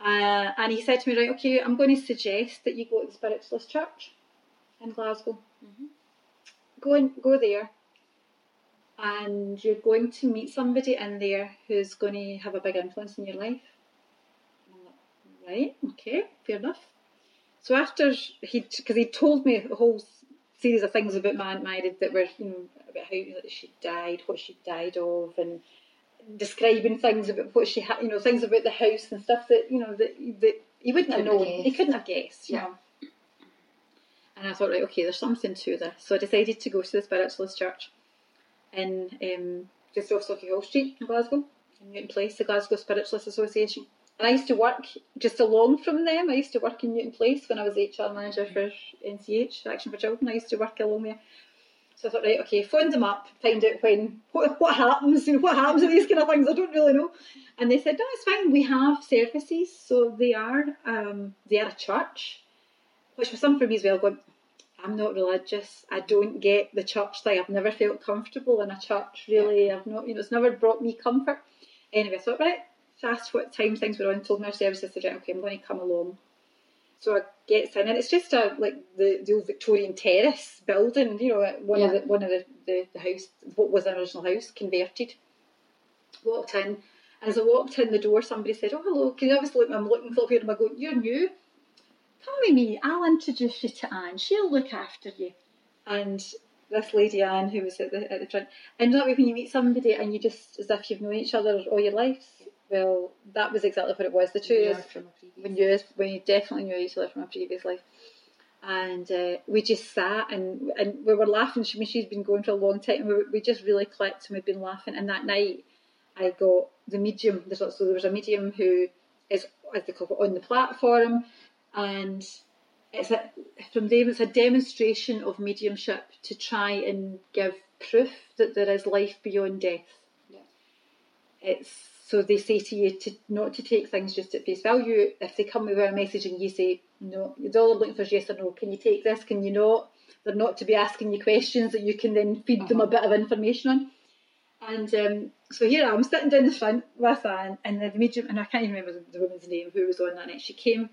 Uh, and he said to me, right, okay, I'm going to suggest that you go to the Spiritualist Church in Glasgow.
Mhm.
Go in, go there, and you're going to meet somebody in there who's going to have a big influence in your life. Like, right, okay, fair enough. So after he, because he told me a whole series of things about my aunt that were, you know, about how she died, what she died of, and describing things about what she had, you know, things about the house and stuff that, you know, that, that he wouldn't have
Couldn't have
known. He couldn't have guessed, you
Yeah.
know. And I thought, right, okay, there's something to this. So I decided to go to the Spiritualist Church in um, just off Sauchiehall Street in Glasgow, in Newton Place, the Glasgow Spiritualist Association. And I used to work just along from them. I used to work in Newton Place when I was HR manager for NCH, Action for Children. I used to work along there. So I thought, right, okay, phone them up, find out when, what, what happens, you know, what happens with these kind of things. I don't really know. And they said, no, it's fine. We have services, so they are, um, they are a church, which was something for me as well. Going, I'm not religious. I don't get the church thing. I've never felt comfortable in a church. Really, I've not. You know, it's never brought me comfort. Anyway, I thought, right. Asked what time things were on. Told my services, said, right, okay, I'm going to come along. So I get in, and it's just a like the, the old Victorian terrace building. You know, one of the one of the, the, the house, what was the original house, converted. Walked in, and as I walked in the door, somebody said, "Oh, hello." Can you obviously? I'm looking up here, and I go, "You're new." Come with me. I'll introduce you to Anne. She'll look after you. And this lady Anne, who was at the at the front, and not when you meet somebody and you just as if you've known each other all your lives. Well, that was exactly what it was. The two years
from a previous
when you when you definitely knew each other from a previous life. And uh, we just sat and and we were laughing. She, I mean, she's been going for a long time. And we, we just really clicked and we'd been laughing. And that night, I got the medium. There's also there was a medium who is as they call it on the platform, and it's a, from them it's a demonstration of mediumship to try and give proof that there is life beyond death.
Yeah.
It's so they say to you to not to take things just at face value. If they come with a message and you say no, it's all they're looking for is yes or no. Can you take this? Can you not? They're not to be asking you questions that you can then feed them a bit of information on. And um, so here I am sitting down the front with Anne and the medium, and I can't even remember the, the woman's name who was on that night. She came,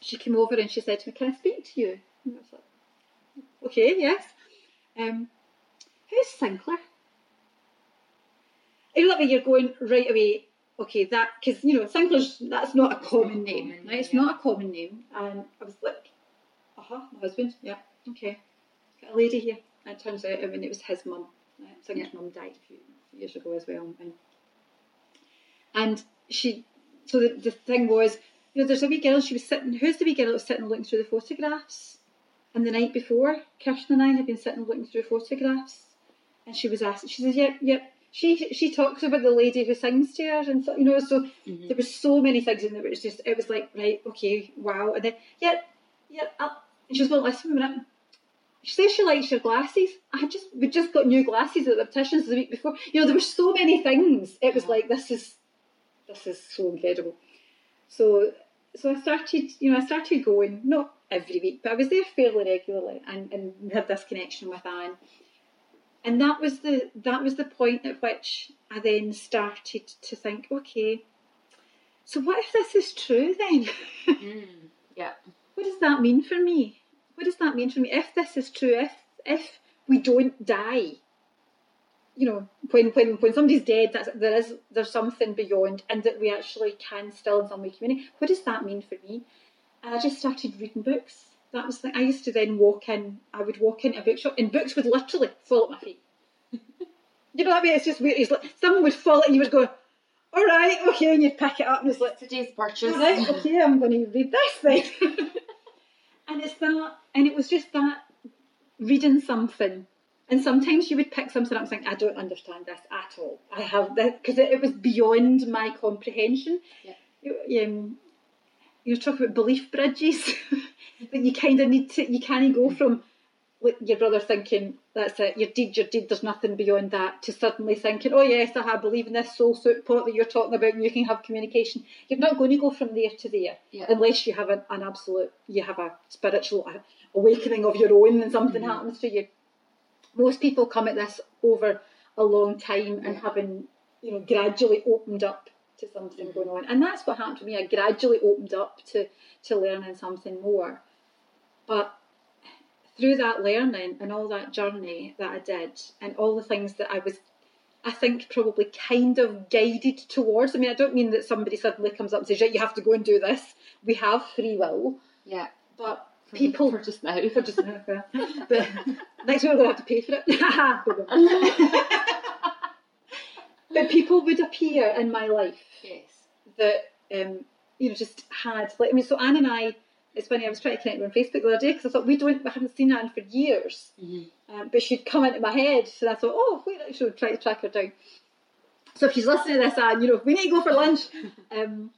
she came over and she said to me, "Can I speak to you?" And I was like, "Okay, yes." Um, who's Sinclair? I love it. You're going right away. Okay, that because you know Sinclair's that's not a common name,
common,
right? It's
yeah.
not a common name. And I was like, "Uh huh, my husband. Yeah, okay. Got a lady here." And it turns out, I mean, it was his mum. Right? Sinclair's mum died a few years ago as well, and and she. So the, the thing was, you know, there's a wee girl. She was sitting. Who's the wee girl that was sitting looking through the photographs? And the night before, Kirsten and I had been sitting looking through photographs, and she was asked. She says, "Yep, yep." She she talks about the lady who sings to her, and so, you know, so
Mhm.
there was so many things in there. It was just, it was like, right, okay, wow, and then, yeah, yep. I'll, and she was going, listen a minute. She says she likes your glasses. I had just we just got new glasses at the opticians the week before. You know, there were so many things. It was
Uh-huh.
like this is this is so incredible. So so I started, you know, I started going, not every week, but I was there fairly regularly and, and had this connection with Anne. And that was the that was the point at which I then started to think, okay, so what if this is true then?
Mm. Yeah.
what does that mean for me? What does that mean for me? If this is true, if if we don't die, you know, when when when somebody's dead, that's, there is there's something beyond, and that we actually can still in some way communicate. What does that mean for me? And I just started reading books. That was the, I used to then walk in. I would walk into a bookshop, and books would literally fall at my feet. you know what I mean? It's just weird. It's like someone would fall, and you would go, "All right, okay," and you'd pick it up, and it's like,
Today's purchase.
all right, okay, I'm going to read this thing. and it's that, and it was just that reading something. And sometimes you would pick something up and think, I don't understand this at all. I have this, because it, it was beyond my comprehension.
Yeah.
Um, you're talking about belief bridges, but you kind of need to, you can't go from your brother thinking, that's it, your deed, your deed, there's nothing beyond that, to suddenly thinking, oh yes, I believe in this soul suit pot that you're talking about and you can have communication. You're not going to go from there to there
Yeah.
unless you have an, an absolute, you have a spiritual awakening of your own and something
Mhm.
happens to you. Most people come at this over a long time and having, you know, gradually opened up to something
Mhm.
going on. And that's what happened to me. I gradually opened up to, to learning something more. But through that learning and all that journey that I did, and all the things that I was, I think, probably kind of guided towards. I mean, I don't mean that somebody suddenly comes up and says, "Right, you have to go and do this." We have free will,
Yeah.
but
For-
people
for just now.
for just but next week we're going to have to pay for it. but people would appear in my life
yes.
that um, you know just had like I mean, so Anne and I. It's funny. I was trying to connect with her on Facebook the other day because I thought we don't, we haven't seen Anne for years.
Mhm.
Um, but she'd come into my head, so I thought, oh, wait, I should try to track her down. So if she's listening to this, Anne, you know, we need to go for lunch. Um,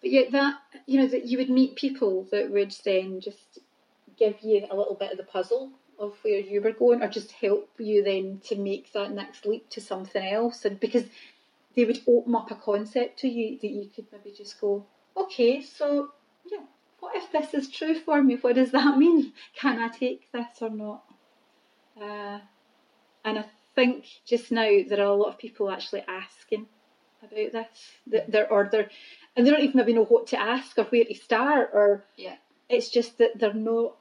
but yet that you know that you would meet people that would then just give you a little bit of the puzzle of where you were going, or just help you then to make that next leap to something else, and because they would open up a concept to you that you could maybe just go, okay, so yeah, what if this is true for me? What does that mean? Can I take this or not? Uh, and I think just now there are a lot of people actually asking about this. That they're or they're and they don't even maybe know what to ask or where to start or
Yeah.
it's just that they're not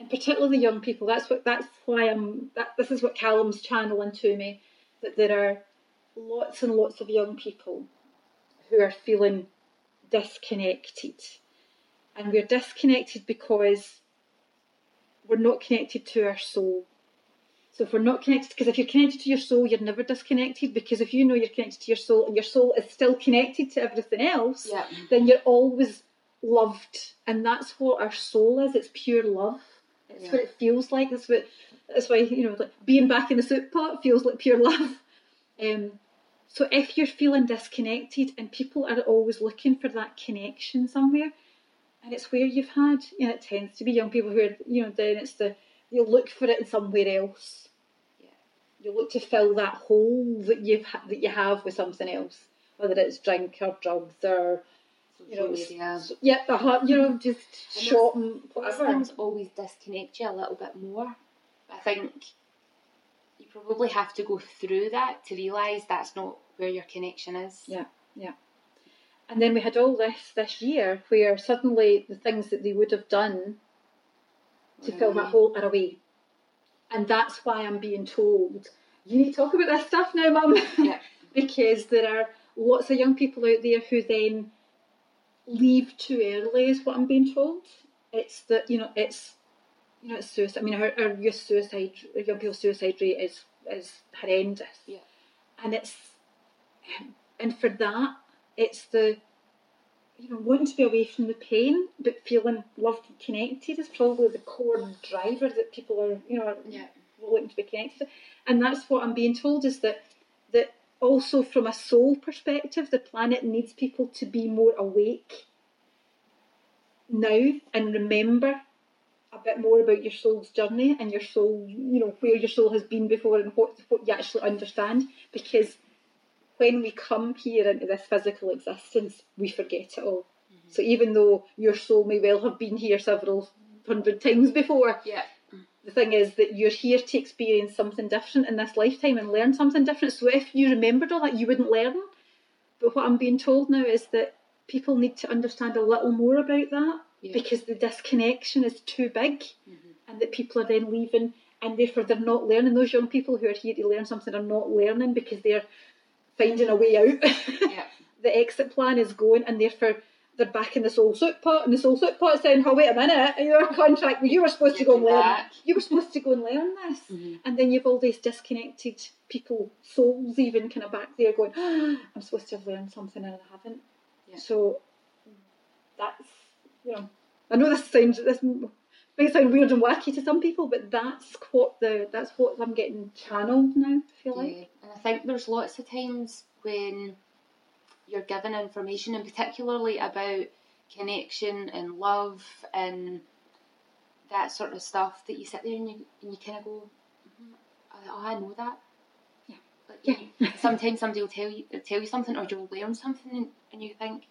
and particularly the young people, that's what that's why I'm that this is what Callum's channeling to me, that there are lots and lots of young people who are feeling disconnected. And we're disconnected because we're not connected to our soul. So if we're not connected, because if you're connected to your soul, you're never disconnected. Because if you know you're connected to your soul and your soul is still connected to everything else,
Yeah.
then you're always loved, and that's what our soul is. It's pure love. It's
Yeah.
what it feels like. That's what. That's why you know, like being back in the soup pot feels like pure love. Um, so if you're feeling disconnected, and people are always looking for that connection somewhere, and it's where you've had, you know, it tends to be young people who are, you know, then it's the you look for it in somewhere else.
Yeah.
You look to fill that hole that you've that you have with something else, whether it's drink or drugs or you know,
media.
yeah, uh you know, just
those-
shopping,
Those things always disconnect you a little bit more. I think you probably have to go through that to realise that's not where your connection is.
Yeah, yeah. And then we had all this this year where suddenly the things that they would have done to fill that hole are away. And that's why I'm being told, you need to talk about this stuff now, Mum.
Yeah.
because there are lots of young people out there who then leave too early, is what I'm being told. It's that, you know, it's, you know, it's suicide. I mean, our, our youth suicide, our young people's suicide rate is, is horrendous.
Yeah.
And it's, and for that, it's the, you know, wanting to be away from the pain, but feeling loved and connected is probably the core driver that people are, you know, are
Yeah.
wanting to be connected. to. And that's what I'm being told is that also from a soul perspective, the planet needs people to be more awake now and remember a bit more about your soul's journey and your soul, you know, where your soul has been before and what what you actually understand. Because when we come here into this physical existence, we forget it all. Mm-hmm. So even though your soul may well have been here several hundred times before,
Yeah.
The thing is that you're here to experience something different in this lifetime and learn something different. So if you remembered all that, you wouldn't learn. But what I'm being told now is that people need to understand a little more about that
Yeah.
because the disconnection is too big
Mhm.
and that people are then leaving and therefore they're not learning. Those young people who are here to learn something are not learning because they're finding a way out.
Yeah.
the exit plan is going and therefore they're back in the soul soup pot and the soul soup pot saying, oh wait a minute, your contract, you were supposed to go and learn. You were supposed to go and learn this.
Mhm.
And then you've all these disconnected people, souls even kind of back there going, I'm supposed to have learned something and I haven't.
Yeah.
So that's, you know, I know this sounds, this may sound weird and wacky to some people, but that's what the, that's what I'm getting channeled now, I feel like.
And I think there's lots of times when you're given information, and particularly about connection and love and that sort of stuff, that you sit there and you, and you kind of go, oh, I know that.
Yeah.
Like,
Yeah.
you- sometimes somebody will tell you tell you something, or you'll learn something, and, and you think,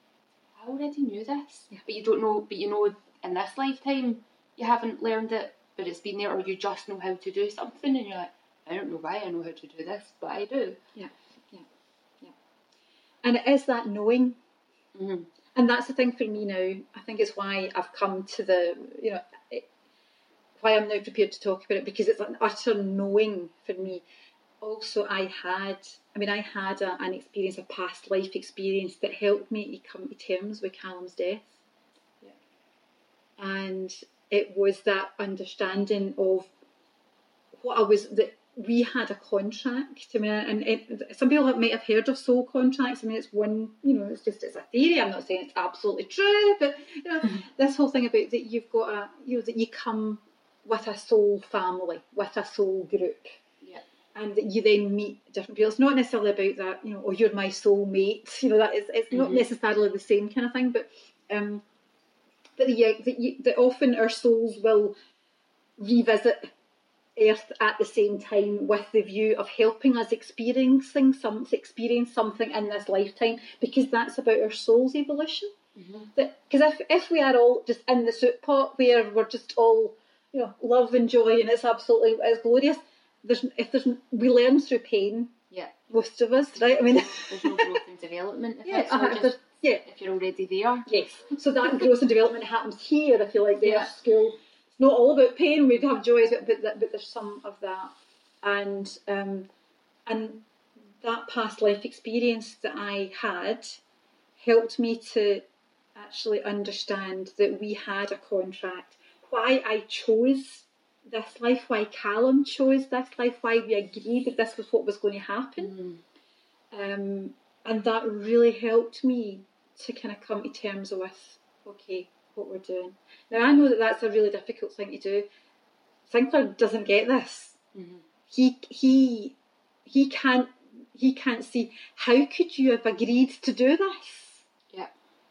I already knew this,
Yeah.
but you don't know. But you know, in this lifetime, you haven't learned it, but it's been there, or you just know how to do something, and you're like, I don't know why I know how to do this, but I do.
And it is that knowing
Mm-hmm.
and that's the thing for me now. I think it's why I've come to the, you know, it, why I'm now prepared to talk about it because it's an utter knowing for me. Also, I had, I mean, I had a, an experience, a past life experience that helped me to come to terms with Callum's death.
Yeah.
And it was that understanding of what I was, that we had a contract. I mean, and it, some people might have heard of soul contracts. I mean, it's one, you know, it's just it's a theory. I'm not saying it's absolutely true, but you know, this whole thing about that you've got a, you know, that you come with a soul family, with a soul group,
Yeah.
and that you then meet different people. It's not necessarily about that, you know, oh, you're my soul mate. You know, that is it's not
Mhm.
necessarily the same kind of thing, but um, but yeah, that, you, that often our souls will revisit Earth at the same time with the view of helping us experiencing some experience something in this lifetime because that's about our soul's evolution.
Mm-hmm.
Because if if we are all just in the soup pot where we're just all you know love and joy and it's absolutely it's glorious, there's if there's we learn through pain.
Yeah.
Most of us, right? I mean,
There's no growth and development if
yeah,
it's all
uh,
just
yeah.
if you're already there.
Yes. So that growth and development happens here, if you like, there,
Yeah.
school. Not all about pain, we have joys, but, but, but there's some of that. And um, and that past life experience that I had helped me to actually understand that we had a contract. Why I chose this life, why Callum chose this life, why we agreed that this was what was going to happen.
Mm.
Um, and that really helped me to kind of come to terms with, okay, what we're doing. Now, I know that that's a really difficult thing to do. Sinclair doesn't get this.
Mhm.
He, he, he can't, he can't see, how could you have agreed to do this?
Yeah.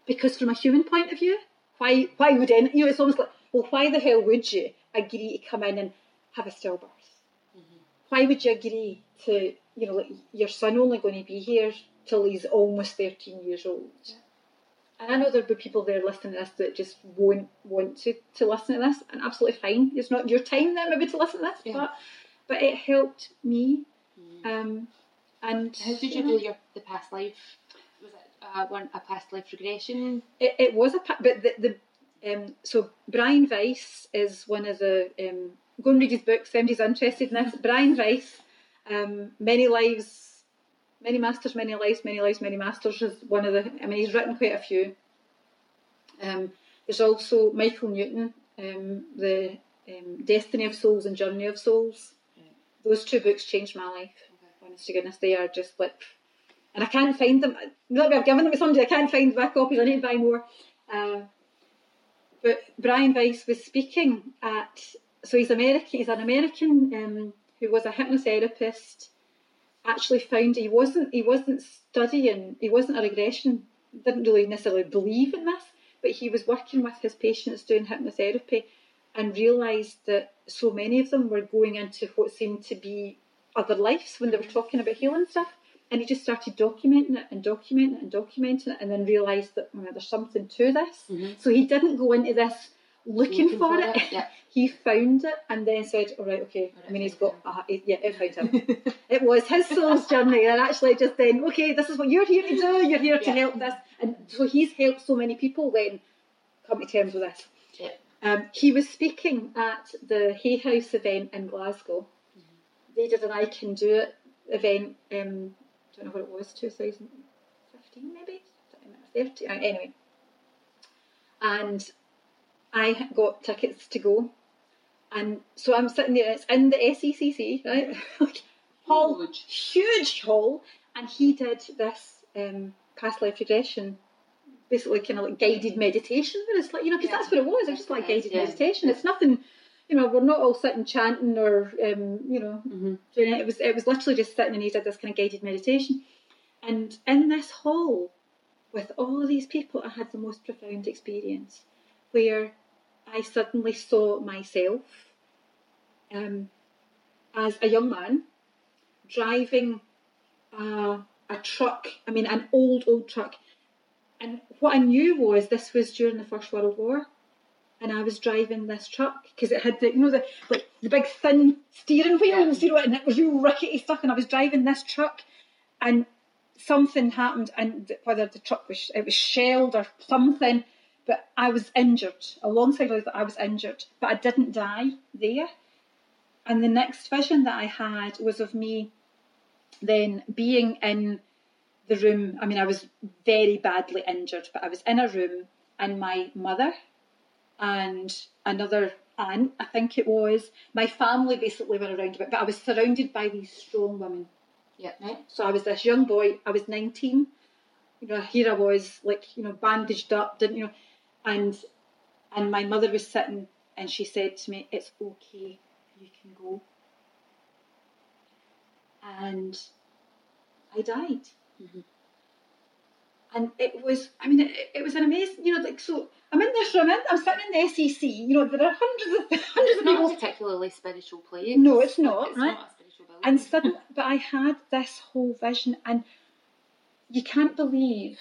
Because from a human point of view, why why would any you know it's almost like well why the hell would you agree to come in and have a stillbirth?
Mhm.
Why would you agree to you know like your son only going to be here till he's almost thirteen years old?
Yeah.
And I know there'll be people there listening to this that just won't want to, to listen to this, and absolutely fine. It's not your time then maybe to listen to this,
Yeah.
but but it helped me.
Mhm.
Um, and
How did you
know,
do your the past life? Was it uh, one a past life regression?
It, it was a but the, the um, so Brian Weiss is one of the um, go and read his books. If anybody's interested in this, Brian Weiss, um, many lives, many masters, many lives, many lives, many masters is one of the. I mean, he's written quite a few. Um, there's also Michael Newton, um, the um, Destiny of Souls and Journey of Souls.
Right.
Those two books changed my life. Honest to goodness, they are just like, and I can't find them. Not that I've given them to somebody, I can't find my copies. I need to buy more. Uh, but Brian Weiss was speaking at, so he's American. He's an American um, who was a hypnotherapist. Actually, found he wasn't he wasn't studying. He wasn't a regression. Didn't really necessarily believe in this, but he was working with his patients doing hypnotherapy, and realised that so many of them were going into what seemed to be other lives when they were talking about healing stuff. And he just started documenting it and documenting it and documenting it, and then realised that oh, there's something to this.
Mhm.
So he didn't go into this looking,
Looking
for,
for
it.
it, yeah.
he found it and then said, "All right, okay." I mean, he's got, uh, yeah, it found him. it was his soul's journey, and actually just then, okay, this is what you're here to do. You're here to help this, and so he's helped so many people then come to terms with this.
Yeah.
Um, he was speaking at the Hay House event in Glasgow. They did an I Can Do It event. Um, I don't know what it was, 2015 maybe, 30. uh, Anyway, and I got tickets to go, and so I'm sitting there. It's in the SECC, right? hall,
Huge.
huge hall, and he did this um, past life regression, basically kind of like guided meditation. But it's like you know, because
Yeah.
that's what it was. It was just like guided
Yeah.
meditation. It's nothing, you know. We're not all sitting chanting or um, you know
Mm-hmm.
doing it. It was it was literally just sitting and he did this kind of guided meditation. And in this hall, with all of these people, I had the most profound experience where I suddenly saw myself um, as a young man driving a, a truck. I mean, an old old truck. And what I knew was this was during the First World War. And I was driving this truck because it had the you know the like the big thin steering wheels, you know, and it was you rickety stuff. And I was driving this truck, and something happened, and whether the truck was it was shelled or something, but I was injured. Alongside of that, I was injured, but I didn't die there. And the next vision that I had was of me then being in the room. I mean, I was very badly injured, but I was in a room, and my mother and another aunt, I think it was, my family basically were around it, but I was surrounded by these strong women.
Yeah.
Right? So I was this young boy, I was 19, you know, here I was, like, you know, bandaged up, didn't, you know, and and my mother was sitting and she said to me, It's okay, you can go. And I died.
Mhm.
And it was, I mean, it, it was an amazing, you know, like, so I'm in this room, I'm, I'm sitting in the SEC, you know, there are hundreds of, hundreds
It's
of
not
people.
a particularly spiritual place.
No, it's not,
It's
right?
not a spiritual building.
And suddenly, but I had this whole vision, and you can't believe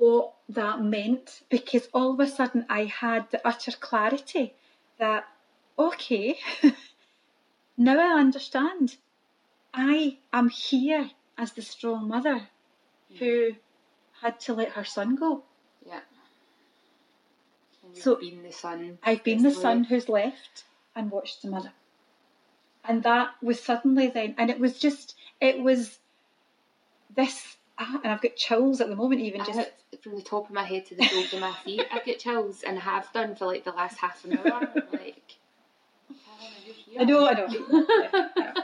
what that meant because all of a sudden I had the utter clarity that, okay, now I understand. I am here as the strong mother who had to let her son go.
yeah.
So-
been the son.
I've been the
that's
son who's left and watched the mother. And that was suddenly then, and it was just, it was this, ah, and I've got chills at the moment, even
I
just.
from the top of my head to the soles of my feet, I get chills and have done for like the last half an hour. like,
I know, I know. Yeah, yeah.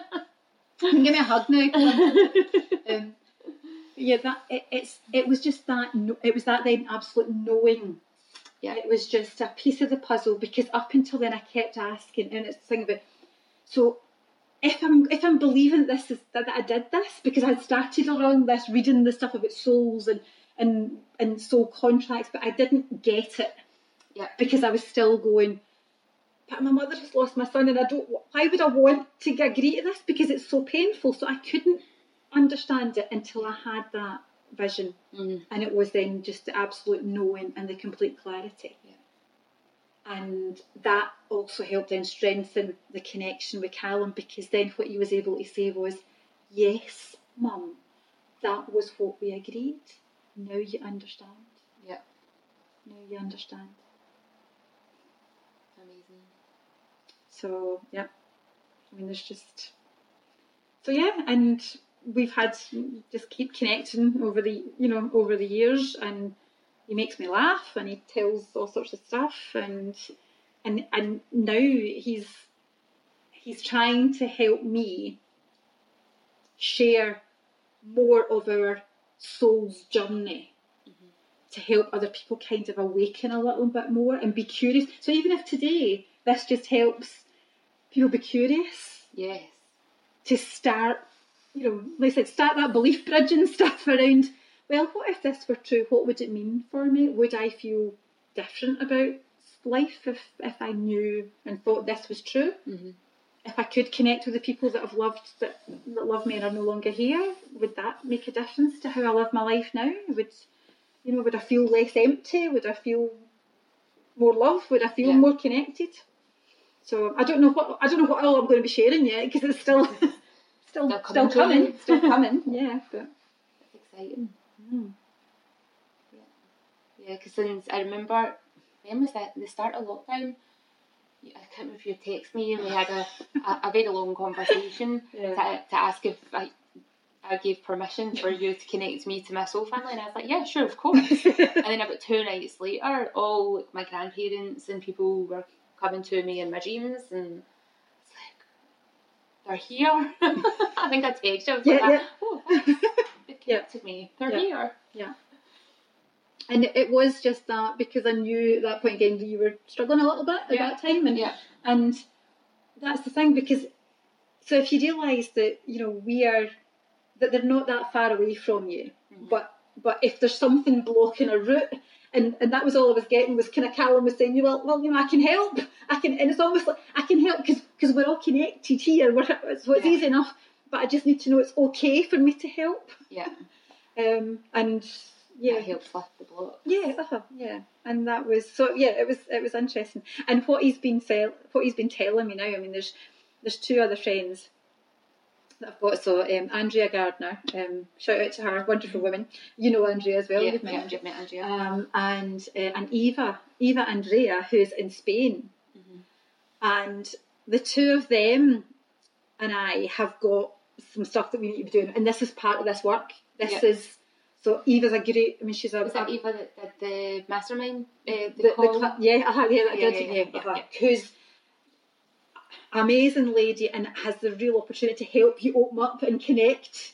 You can give me a hug now. um, yeah, that it, it's it was just that it was that then absolute knowing.
Yeah.
It was just a piece of the puzzle because up until then I kept asking, and it's the thing about so if I'm if I'm believing this is that, that I did this because I'd started along this reading the stuff about souls and and and soul contracts, but I didn't get it.
Yeah.
Because I was still going. But my mother has lost my son, and I don't. Why would I want to agree to this? Because it's so painful. So I couldn't understand it until I had that vision,
Mm.
and it was then just the absolute knowing and the complete clarity.
Yeah.
And that also helped then strengthen the connection with Callum because then what he was able to say was, "Yes, Mum, that was what we agreed. Now you understand.
Yeah.
Now you understand."
Amazing.
So yeah, I mean, there's just so yeah, and we've had just keep connecting over the you know over the years, and he makes me laugh, and he tells all sorts of stuff, and and and now he's he's trying to help me share more of our soul's journey mm-hmm. to help other people kind of awaken a little bit more and be curious. So even if today this just helps people be curious
Yes.
to start, you know, like I said, start that belief bridge and stuff around, well, what if this were true? What would it mean for me? Would I feel different about life if, if I knew and thought this was true?
Mm-hmm.
If I could connect with the people that I've loved that, that love me and are no longer here, would that make a difference to how I live my life now? Would you know, would I feel less empty? Would I feel more love? Would I feel
Yeah.
more connected? So I don't know what I don't know what all I'm going to be sharing yet because it's still still
Still
still
coming
coming, still coming. Yeah, but
That's exciting.
Mm,
Yeah, because since I remember, when was that? The start of lockdown. I can't remember if you text me and we had a, a, a very long conversation
yeah,
to, to ask if I, I gave permission for you to connect me to my soul family, and I was like, yeah, sure, of course. and then about two nights later, all like, my grandparents and people were coming to me in my dreams, and it's like, they're here. I think I texted you. I was like,
Yeah, yeah.
oh,
Yeah.
connected me. They're
Yeah.
here.
and it was just that because I knew at that point again that you were struggling a little bit at
Yeah.
that time, and
Yeah.
and that's the thing because so if you realise that you know we are that they're not that far away from you,
Mhm.
but but if there's something blocking a route. And, and that was all I was getting was kind of Callum was saying, you well, well, you know, I can help. I can, and it's almost like I can help because because we're all connected here. We're, so it's
Yeah.
easy enough. But I just need to know it's okay for me to help.
Yeah.
Um, and yeah,
helps lift the block.
yeah, uh-huh, yeah, and that was so. Yeah, it was it was interesting. And what he's been tell, what he's been telling me now. I mean, there's there's two other friends that I've got. So um, Andrea Gardner, um, shout out to her, wonderful woman. You know Andrea as well.
yeah,
You've met Andrea.
met Andrea.
Um, and uh, and Eva, Eva Andrea, who's in Spain,
Mhm.
and the two of them and I have got some stuff that we need to be doing, and this is part of this work. This
Yeah.
is so Eva's a great. I mean, she's a,
Was
a
Eva that did the mastermind? Uh, the,
the, the yeah, uh yeah, that
Yeah,
did,
yeah,
yeah,
yeah,
uh-huh,
yeah.
who's amazing lady and has the real opportunity to help you open up and connect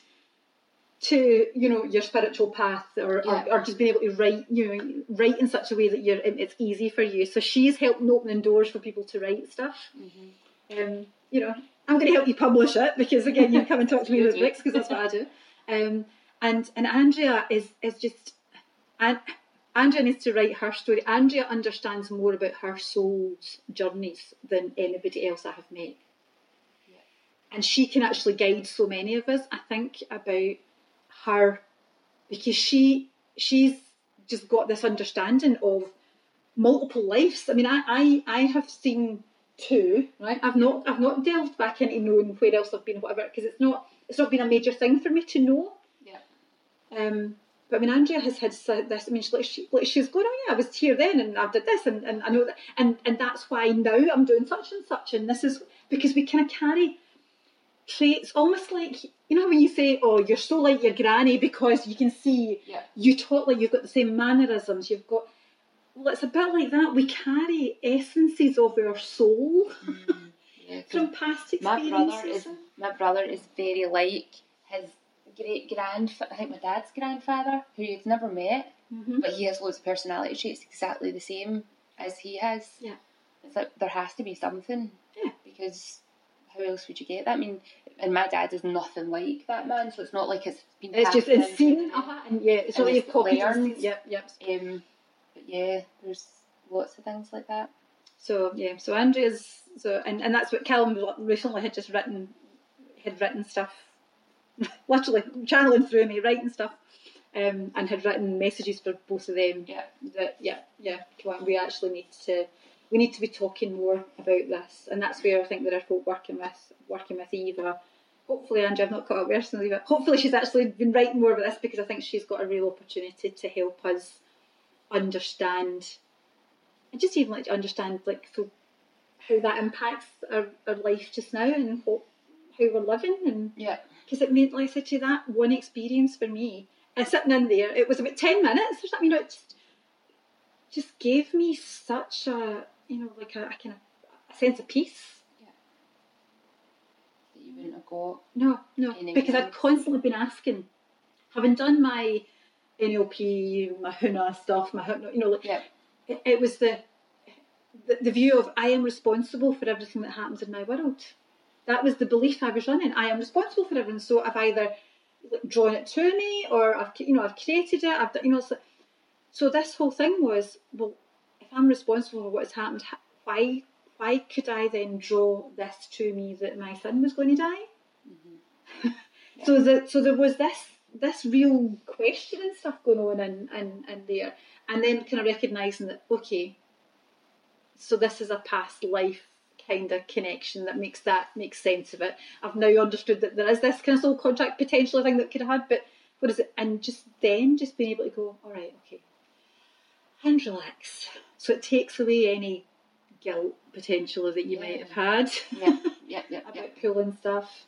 to you know your spiritual path or,
Yeah.
or, or just being able to write you know write in such a way that you're it's easy for you so she's helping opening doors for people to write stuff
Mhm.
um, you know, I'm going to help you publish it because again, you come and talk to me with books because that's what I do. Um, and and Andrea is is just, and Andrea needs to write her story. Andrea understands more about her soul's journeys than anybody else I have met,
Yeah.
and she can actually guide so many of us. I think about her because she she's just got this understanding of multiple lives. I mean, I I, I have seen two, right? I've not I've not delved back into knowing where else I've been, whatever, because it's not it's not been a major thing for me to know.
Yeah.
Um, but I mean, Andrea has had this. I mean, she, like, she, like she's going, oh yeah, I was here then, and I did this, and, and I know that, and and that's why now I'm doing such and such, and this is because we kind of carry traits, almost like you know when you say, oh, you're so like your granny because you can see
Yeah.
you talk like you've got the same mannerisms, you've got. Well, it's a bit like that. We carry essences of our soul
Mm. Yeah,
from past
my
experiences.
brother is my brother is very like his great grandfather. I think my dad's grandfather, who you've never met,
Mhm.
but he has loads of personality traits exactly the same as he has.
Yeah.
It's like there has to be something.
Yeah.
Because how else would you get that? I mean, and my dad is nothing like that man, so it's not like it's been.
It's just it's seen, uh-huh, and yeah, it's not like you've copied
learned.
Yep, yep.
Um, yeah, there's lots of things like that.
So yeah, so Andrea's so and, and that's what Callum recently had just written had written stuff literally channeling through me, writing stuff. Um, and had written messages for both of them
Yeah.
that yeah, yeah, we actually need to we need to be talking more about this. And that's where I think there are folk working with working with Eva. Hopefully Andrea, I've not caught up with her since Eva. Hopefully she's actually been writing more about this because I think she's got a real opportunity to help us understand and just even like to understand like so how that impacts our, our life just now and what, how we're living and
Yeah.
because it made like I said to that one experience for me and sitting in there it was about 10 minutes or something you know it just just gave me such a you know like a, a kind of a sense of peace yeah.
That you wouldn't have got.
no no because I'd constantly been asking having done my NLP my HUNA stuff my hypno- you know like
Yeah.
it, it was the, the the view of I am responsible for everything that happens in my world. That was the belief I was running. I am responsible for everything. So I've either drawn it to me, or I've you know I've created it. I've you know so, so this whole thing was well, if I'm responsible for what has happened, why why could I then draw this to me that my son was going to die? Mm-hmm. So that so there was this this real question and stuff going on in, in, in there. And then kind of recognising that, okay, so this is a past life kind of connection that makes that makes sense of it. I've now understood that there is this kind of soul contract potential thing that could have had, but what is it? And just then just being able to go, all right, okay, and relax. So it takes away any guilt potential that you might have had
Yeah. Yeah. Yeah.
about
yeah.
pulling stuff,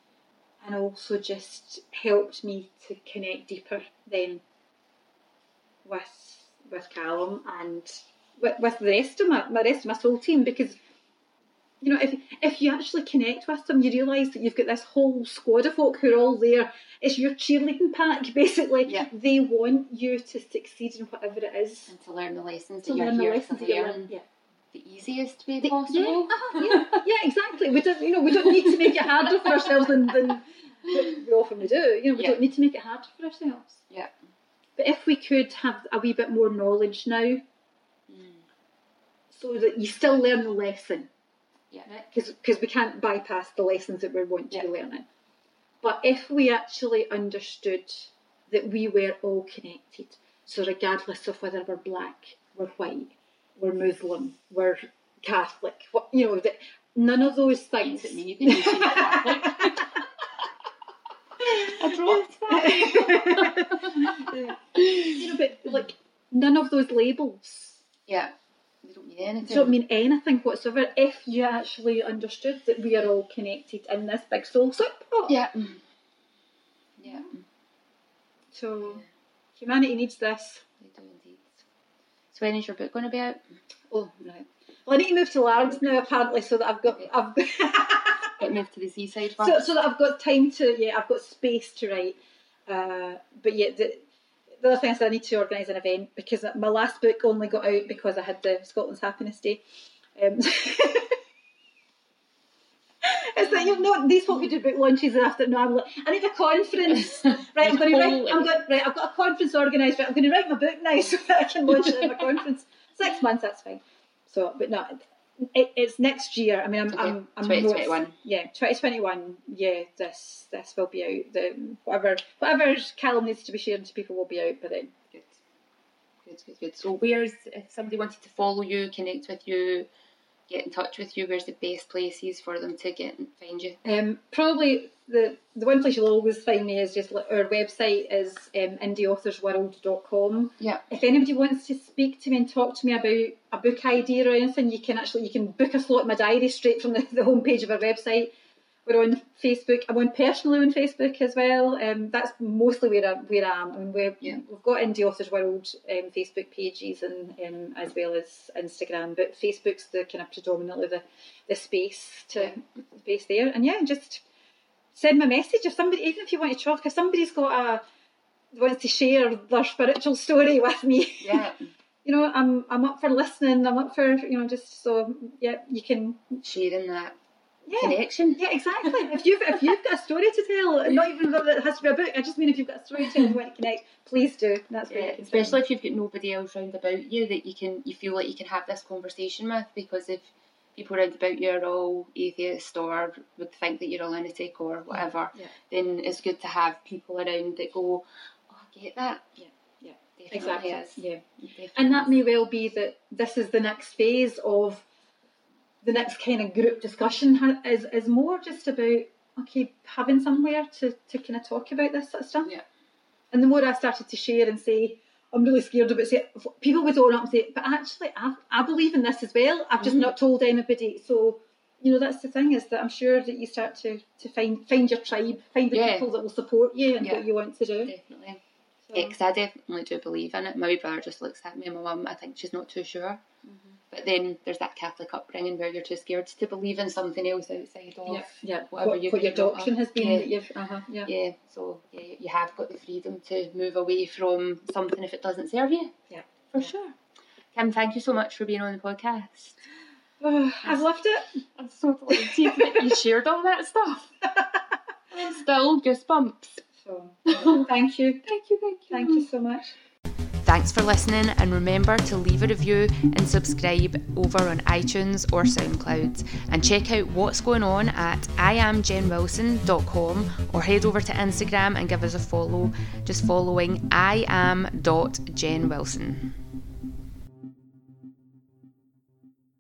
and also just helped me to connect deeper then with with Callum and with, with the rest of my, my rest of my soul team because you know if if you actually connect with them you realise that you've got this whole squad of folk who are all there. It's your cheerleading pack basically.
Yeah.
they want you to succeed in whatever it is.
And to learn the lessons
to
that you're
learn the
here
lessons
to learn
yeah.
the easiest way
the-
possible.
Yeah, uh-huh, yeah, yeah, exactly. We don't, you know, we don't need to make it harder for ourselves than, than we often we do. You know, we
Yeah.
don't need to make it harder for ourselves.
Yeah.
But if we could have a wee bit more knowledge now,
Mm.
so that you still learn the lesson,
Yeah.
because we can't bypass the lessons that we want to
Yeah.
be learning. But if we actually understood that we were all connected, so regardless of whether we're black, we're white, we're Muslim, we're Catholic, what, you know, that none of those things.
Look at me, you can it Catholic. I dropped
you know, but like none of those labels
Yeah. They don't mean anything.
don't mean anything whatsoever if you actually understood that we are all connected in this big soul soup pot.
Yeah. Mm. Yeah.
So humanity needs this.
They do indeed. So when is your book going to be out?
Oh right. Well, I need to move to Largs now apparently, so that I've got I've
Get moved to the seaside
so, so that I've got time to yeah I've got space to write. Uh, but yeah, the, the other thing is that I need to organise an event because my last book only got out because I had the Scotland's Happiness Day. Um, it's like you know these folk who do book launches after no I'm like I need a conference right I'm going to write I'm going right I've got a conference organised right I'm going to write my book now so that I can launch it in my conference six months that's fine so but no it, it's next year I mean I'm
Okay,
I'm, I'm
2021.
not- yeah 2021 yeah this this will be out the whatever whatever Callum needs to be sharing to people will be out by then
Good. Good, good, good. So where's if somebody wanted to follow you, connect with you, get in touch with you, where's the best places for them to get and find you?
Um, probably the the one place you'll always find me is just our website is um, indieauthorsworld.com.
Yeah.
If anybody wants to speak to me and talk to me about a book idea or anything, you can actually you can book a slot in my diary straight from the, the homepage of our website. we're on Facebook. I'm on personally on Facebook as well. Um, that's mostly where I where I am. I mean, we're,
Yeah.
we've got Indie Authors World um, Facebook pages and um, as well as Instagram, but Facebook's the kind of predominantly the the space to
Yeah.
space there. And yeah, just send me a message if somebody, even if you want to talk, if somebody's got a wants to share their spiritual story with me.
Yeah.
You know, I'm I'm up for listening. I'm up for you know just so yeah, you can
Sharing that
yeah.
connection.
Yeah, exactly. if you've if you've got a story to tell, not even that it has to be a book. I just mean if you've got a story to tell and you want to connect, please do. That's
Yeah,
you
especially if you've got nobody else round about you that you can you feel like you can have this conversation with because if people around about you are all atheist or would think that you're a lunatic or whatever,
Yeah.
then it's good to have people around that go, Oh, I get that.
Yeah, yeah,
Definitely
exactly.
is.
Yeah,
Definitely
and that
is.
may well be that this is the next phase of the next kind of group discussion is is more just about okay having somewhere to to kind of talk about this sort of stuff.
Yeah.
And the more I started to share and say, I'm really scared about it, people would own up and say, but actually, I, I believe in this as well. I've just
Mhm.
not told anybody. So, you know, that's the thing is that I'm sure that you start to, to find find your tribe, find the
Yeah.
people that will support you and
Yeah.
what you want to do.
Definitely.
So,
Yeah, I definitely do believe in it. My wee brother just looks at me and my mum, I think she's not too sure.
Mm-hmm.
But then there's that Catholic upbringing where you're too scared to believe in something else outside of
yeah, yeah.
whatever
What,
you've
what your doctrine has been
Yeah.
that you've, uh-huh, yeah.
Yeah, so yeah, you have got the freedom to move away from something if it doesn't serve you.
Yeah.
For sure. Kim, thank you so much for being on the podcast.
Oh, I've loved it.
I'm so delighted that you shared all that stuff. And still goosebumps.
So, thank you.
Thank you, thank you.
Thank you so much.
Thanks for listening, and remember to leave a review and subscribe over on iTunes or SoundCloud. And check out what's going on at iamjenwilson.com or head over to Instagram and give us a follow, just following I